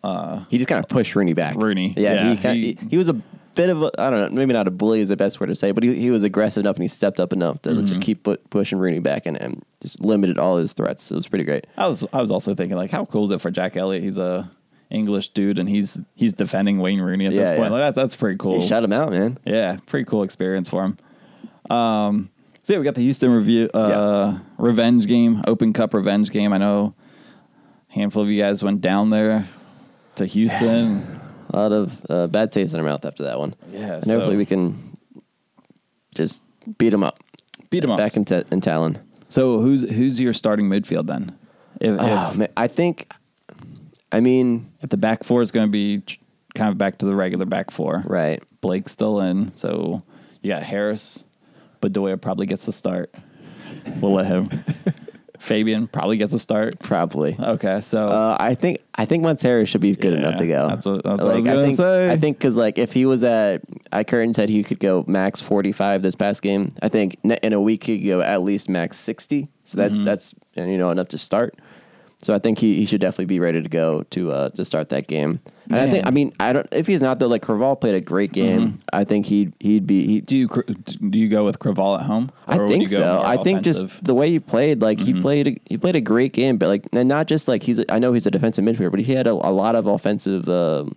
uh, He just kind of pushed Rooney back. Rooney, Yeah, yeah, he, kinda, he- he was a bit of a I don't know maybe not a bully is the best word to say, but he he was aggressive enough and he stepped up enough to Mm-hmm. just keep pu- pushing Rooney back and, and just limited all his threats. It was pretty great. I was I was also thinking like, how cool is it for Jack Elliott? He's a English dude and he's he's defending Wayne Rooney at this point. yeah. Like that's that's pretty cool. He shut him out, man. Yeah, pretty cool experience for him. Um, so yeah, we got the Houston review uh, revenge game, Open Cup revenge game. I know a handful of you guys went down there to Houston. A lot of uh, bad taste in our mouth after that one. Yeah, and hopefully we can just beat them up. Beat 'em up. back in, t- in Talen. so who's who's your starting midfield then? If Oh, if, man, I think. I mean, if the back four is going to be kind of back to the regular back four, right. Blake's still in, so you got Harris, Bedoya probably gets the start. We'll let him. Fabian probably gets a start. Probably. Okay, so Uh, I think I think Monteiro should be good Yeah, enough to go. that's what- that's what I was gonna think, say. I think because like if he was at, I Curtin said he could go max forty five this past game. I think in a week he could go at least max sixty. So Mm-hmm. that's that's and, you know enough to start. So I think he, he should definitely be ready to go to uh, to start that game. And I think I mean I don't if he's not though like Creavalle played a great game. Mm-hmm. I think he'd he'd be he, Do you do you go with Creavalle at home? I think so. I think offensive? Mm-hmm. just the way he played, like he played, a, he played a great game, but like, and not just like he's. I know he's a defensive midfielder, but he had a, a lot of offensive um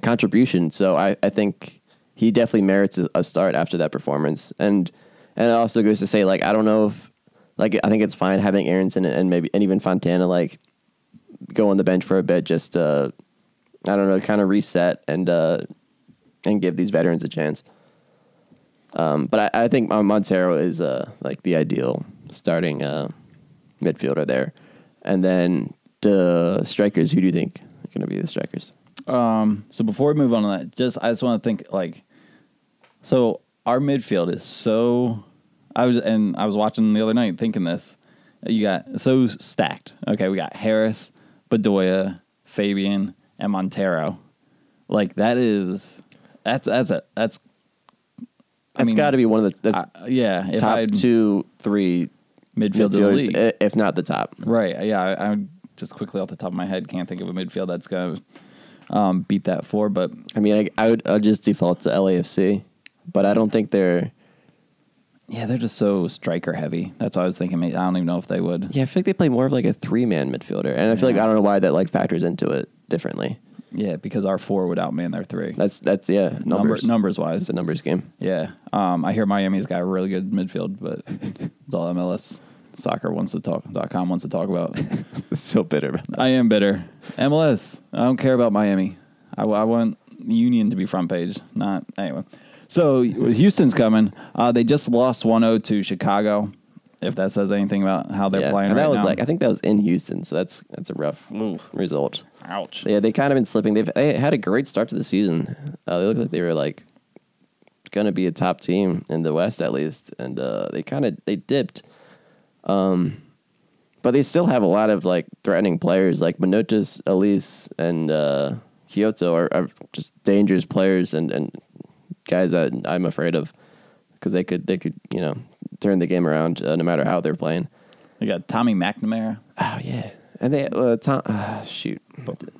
contribution. So I, I think he definitely merits a, a start after that performance. And and it also goes to say, like, I don't know if, like, I think it's fine having Aaronson and, maybe and even Fontana like go on the bench for a bit, just uh, I don't know, kind of reset and uh, and give these veterans a chance. Um, but I, I think Monteiro is uh, like the ideal starting uh, midfielder there. And then the strikers, who do you think are going to be the strikers? Um, so before we move on to that, just I just want to think like, so our midfield is so. I was and I was watching the other night thinking this. You got so stacked. Okay, we got Harris, Bedoya, Fabian, and Monteiro. Like that is that's that's a that's. I It's mean, got to be one of the that's I- yeah, top I'd- two, three midfield of the midfielders, league. if not the top. Right. Yeah. I, I just quickly off the top of my head can't think of a midfield that's going to um, beat that four. But I mean, I, I would I'd just default to LAFC, but I don't think they're. Yeah, they're just so striker heavy. That's what I was thinking. I don't even know if they would. Yeah, I feel like they play more of like a three man midfielder, and I feel like I don't know why that like factors into it differently. Yeah, because our four would outman their three. That's that's yeah Number, numbers numbers It's wise. a numbers game. Yeah. Um, I hear Miami's got a really good midfield, but it's all MLS soccer wants to talk. Dot com wants to talk about. so bitter. About that. I am bitter. MLS. I don't care about Miami. I, I want Union to be front page, not anyway. So Houston's coming. Uh, they just lost 1-0 to Chicago. If that says anything about how they're yeah, playing and right that was now. like I think that was in Houston, so that's that's a rough result. Ouch. Yeah, they kind of been slipping. They've they had a great start to the season. Uh, they looked like they were like going to be a top team in the West at least, and uh, they kind of they dipped. Um, but they still have a lot of like threatening players, like Manotas, Elis, and uh, Quioto are, are just dangerous players and, and guys that I'm afraid of because they could they could you know turn the game around uh, no matter how they're playing. We got Tommy McNamara, Oh yeah, and they uh, Tom, uh, shoot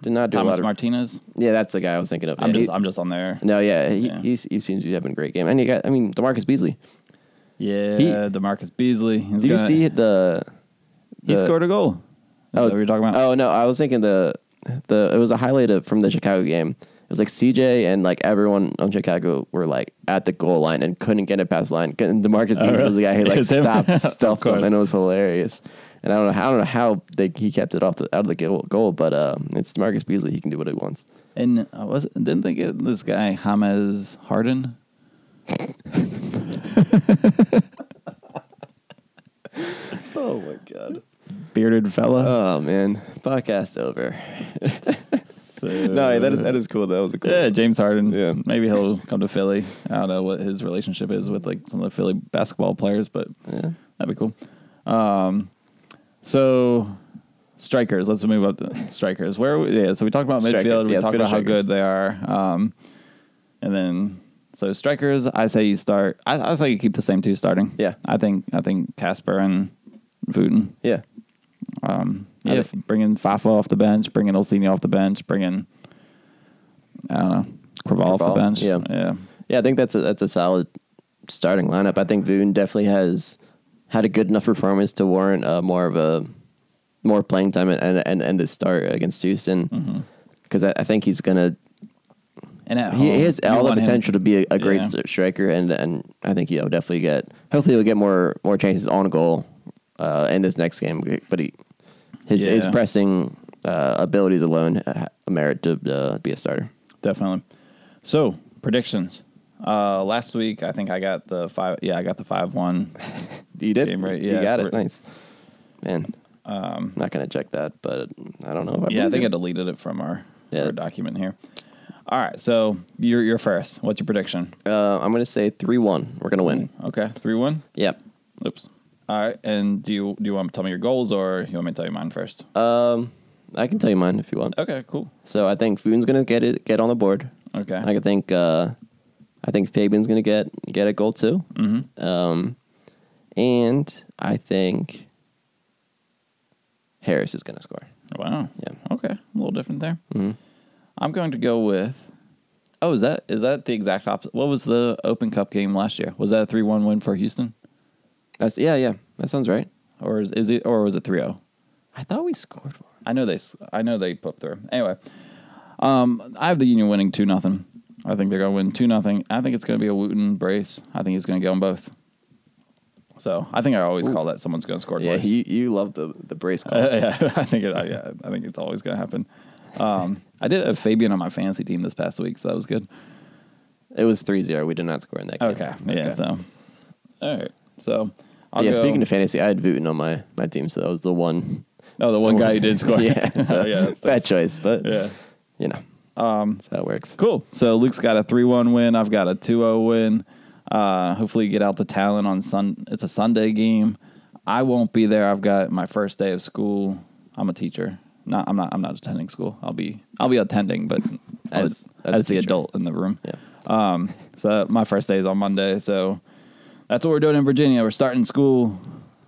did not do a lot of Martinez. yeah. That's the guy I was thinking of. I'm Yeah, just he- I'm just on there. no, yeah, he, Yeah. He's, he seems to be having a great game, and you got I mean DaMarcus Beasley. Yeah, He- DaMarcus Beasley. He's Did you see the? He scored a goal. Is that what you're talking about? Oh no, I was thinking the the it was a highlight of, from the Chicago game. It was like CJ and like everyone on Chicago were like at the goal line and couldn't get it past the line. And DaMarcus Beasley Oh, really? was the guy who like stopped Of stuffed him, and it was hilarious. And I don't know how I don't know how they, he kept it off the out of the goal, goal but uh, it's DaMarcus Beasley. He can do what he wants. And I was it, didn't they get this guy James Harden? Oh my god. Bearded fella. Oh man, podcast over. So- no, that is, that is cool. That was a cool. Yeah, James Harden. Yeah. maybe he'll come to Philly. I don't know what his relationship is with like some of the Philly basketball players, but Yeah. that'd be cool. Um, so strikers. Let's move up to strikers. Where? We, yeah. So we talked about Strikers, midfield. We yeah, let's talked about how good they are. Um, and then so strikers. I say you start. I, I say you keep the same two starting. Yeah. I think I think Kacper and Wooten. Yeah. Um, yeah, bringing Fafa off the bench, bringing Ilsinho off the bench, bringing I don't know Creavalle off the bench. yeah. yeah, Yeah, I think that's a that's a solid starting lineup. I think Voon definitely has had a good enough performance to warrant uh, more of a more playing time and and and the start against Houston because I, I think he's gonna and home, he has all the want him- potential to be a, a great Yeah. striker and and I think he'll definitely get hopefully he'll get more more chances on goal uh, in this next game. But he his his pressing uh, abilities alone uh, merit to uh, be a starter. definitely. So predictions. Uh, last week, I think I got the five. Yeah, I got the five one. You did Game, right? You got it. Nice, man. Um, not gonna check that, but I don't know. If I Yeah, I think I deleted it from our, Yeah, our document here. All right, so you're you're first. What's your prediction? Uh, I'm gonna say three one. We're gonna win. Okay, three one. Yep. Oops. All right, and do you do you want to tell me your goals or you want me to tell you mine first? Um, I can tell you mine if you want. Okay, cool. So I think Foon's gonna get it, get on the board. Okay. I think uh, I think Fabian's gonna get get a goal too. mm-hmm. Um, and I think Harris is gonna score. Wow. Yeah. Okay, a little different there. Mhm. I'm going to go with. Oh, is that is that the exact opposite? What was the Open Cup game last year? Was that a three one win for Houston, That's yeah, yeah. That sounds right. or is, is it or was it 3-0? I thought we scored. one. I know they I know they put through. Anyway, um, I have the Union winning two nothing. I think they're going to win two nothing. I think it's going to be a Wooten brace. I think he's going to get them both. So I think I always call that someone's going to score Yeah, twice. you you love the the brace call. Uh, yeah, I think it, I, yeah, I think it's always going to happen. Um, I did have Fabian on my fantasy team this past week, so that was good. It was 3-0. We did not score in that game. Okay, yeah. So, all right. So, I'll yeah, go- speaking of fantasy, I had Wooten on my, my team, so that was the one. oh, the one guy who did score. yeah, so yeah, that's, bad choice, but yeah. you know, Um, that's how it works. cool. So Luke's got a three-one win. I've got a 2-0 win. Uh, hopefully, get out to Talen on Sun. It's a Sunday game. I won't be there. I've got my first day of school. I'm a teacher. Not, I'm not. I'm not attending school. I'll be. I'll be attending, but As- as, as as, the teacher. adult in the room. Yeah. Um, so my first day is on Monday. So that's what we're doing in Virginia. We're starting school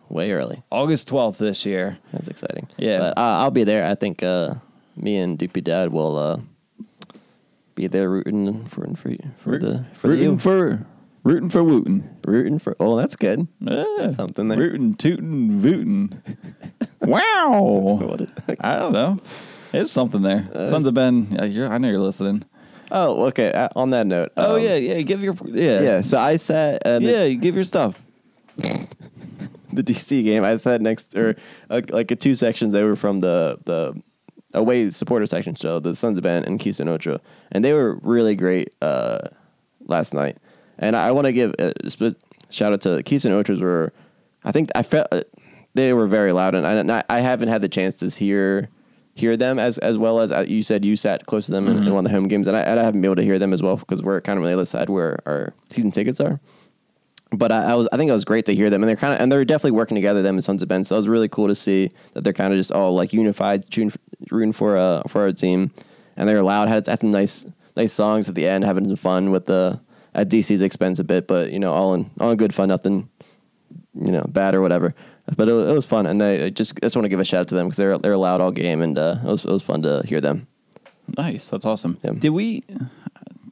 Way early. August 12th this year. That's exciting. Yeah. But, uh, I'll be there. I think uh, me and Doopy Dad will uh, be there rooting for for, for the for rooting U. for rooting for Wooten. rooting for. Oh, that's good. Yeah, something there. Rooting, tooting, vootin'. wow. I don't know. It's something there. Sons of Ben. I know you're listening. Oh, okay. Uh, on that note. Oh um, yeah, yeah. Give your yeah, Yeah. So I sat. Uh, the- yeah. Give your stuff. the DC game. I sat next or uh, like uh, two sections over from the the away supporter section. So the Sons of Ben and Ocho, and they were really great uh, last night. And I want to give a sp- shout out to Ochos. Were I think I felt uh, they were very loud, and I, and I I haven't had the chance to hear hear them as as well as uh, you said you sat close to them in, in one of the home games, and I, and I haven't been able to hear them as well because we're kind of on the other side where our season tickets are. but I, I was I think it was great to hear them, and they're kind of and they're definitely working together. Them and Sons of Ben, so it was really cool to see that they're kind of just all like unified, rooting for uh for our team, and they're loud. Had had some nice nice songs at the end, having some fun with the at DC's expense a bit, but you know all in all in good fun, nothing you know bad or whatever. But it, was- it was fun, and they I just I just want to give a shout out to them because they're they're loud all game, and uh, it was it was fun to hear them. Nice. That's awesome. Yeah. Did we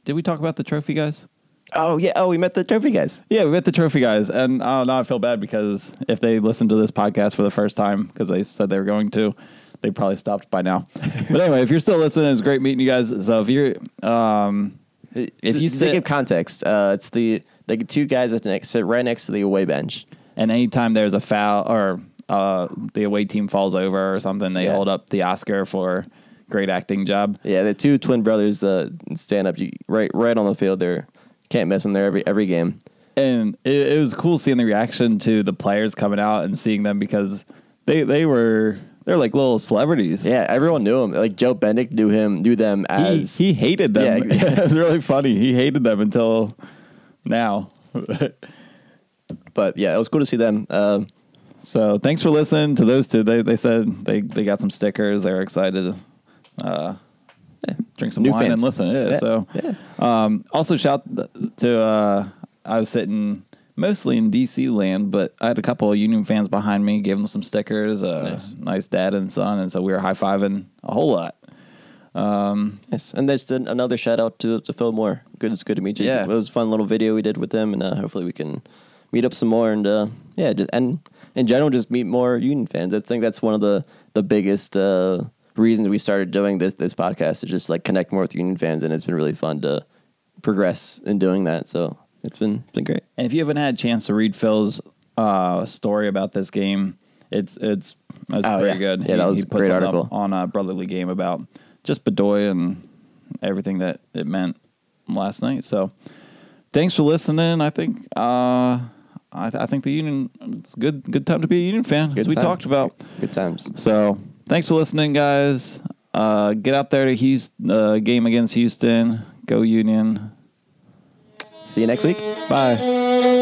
did we talk about the trophy guys? Oh yeah, oh we met the trophy guys. Yeah, we met the trophy guys, and uh, now I feel bad because if they listened to this podcast for the first time because they said they were going to, they probably stopped by now. but anyway, if you're still listening, it's great meeting you guys. So if you're, um, if you to sit, give context, uh, it's the the two guys that sit right next to the away bench. And anytime there's a foul or uh, the away team falls over or something, they Yeah. hold up the Oscar for great acting job. Yeah, the two twin brothers that stand up you, right right on the field. They're can't miss them there every every game. and it, it was cool seeing the reaction to the players coming out and seeing them because they they were they're like little celebrities. Yeah, everyone knew him. Like Joe Bendik knew him, knew them he, as he hated them. Yeah. it was really funny. He hated them until now. But yeah, it was cool to see them. Um, so thanks for listening to those two. They they said they they got some stickers. They were excited. Uh, drink some New wine fans. and listen. Yeah. Yeah, So yeah. um, also shout to uh, I was sitting mostly in DC land, but I had a couple of Union fans behind me, gave them some stickers. Uh, Nice. nice dad and son, and so we were high fiving a whole lot. yes, and there's another shout out to to Phil Moore. Good, it's good to meet you. Yeah. it was a fun little video we did with them, and uh, hopefully we can meet up some more. And uh, yeah, just, and in general, just meet more Union fans. I think that's one of the the biggest uh, reasons we started doing this this podcast to just like connect more with Union fans, and it's been really fun to progress in doing that. So it's been been great. And if you haven't had a chance to read Phil's uh, story about this game, it's it's it's Oh, very yeah. good. Yeah, that was a put great something article. on a brotherly game about just Bedoya and everything that it meant last night. So thanks for listening. I think uh, I, I think the Union it's good good time to be a Union fan as we time. talked about. Good times. So thanks for listening, guys. Uh, get out there to Houston uh, game against Houston. Go Union. See you next week. Bye.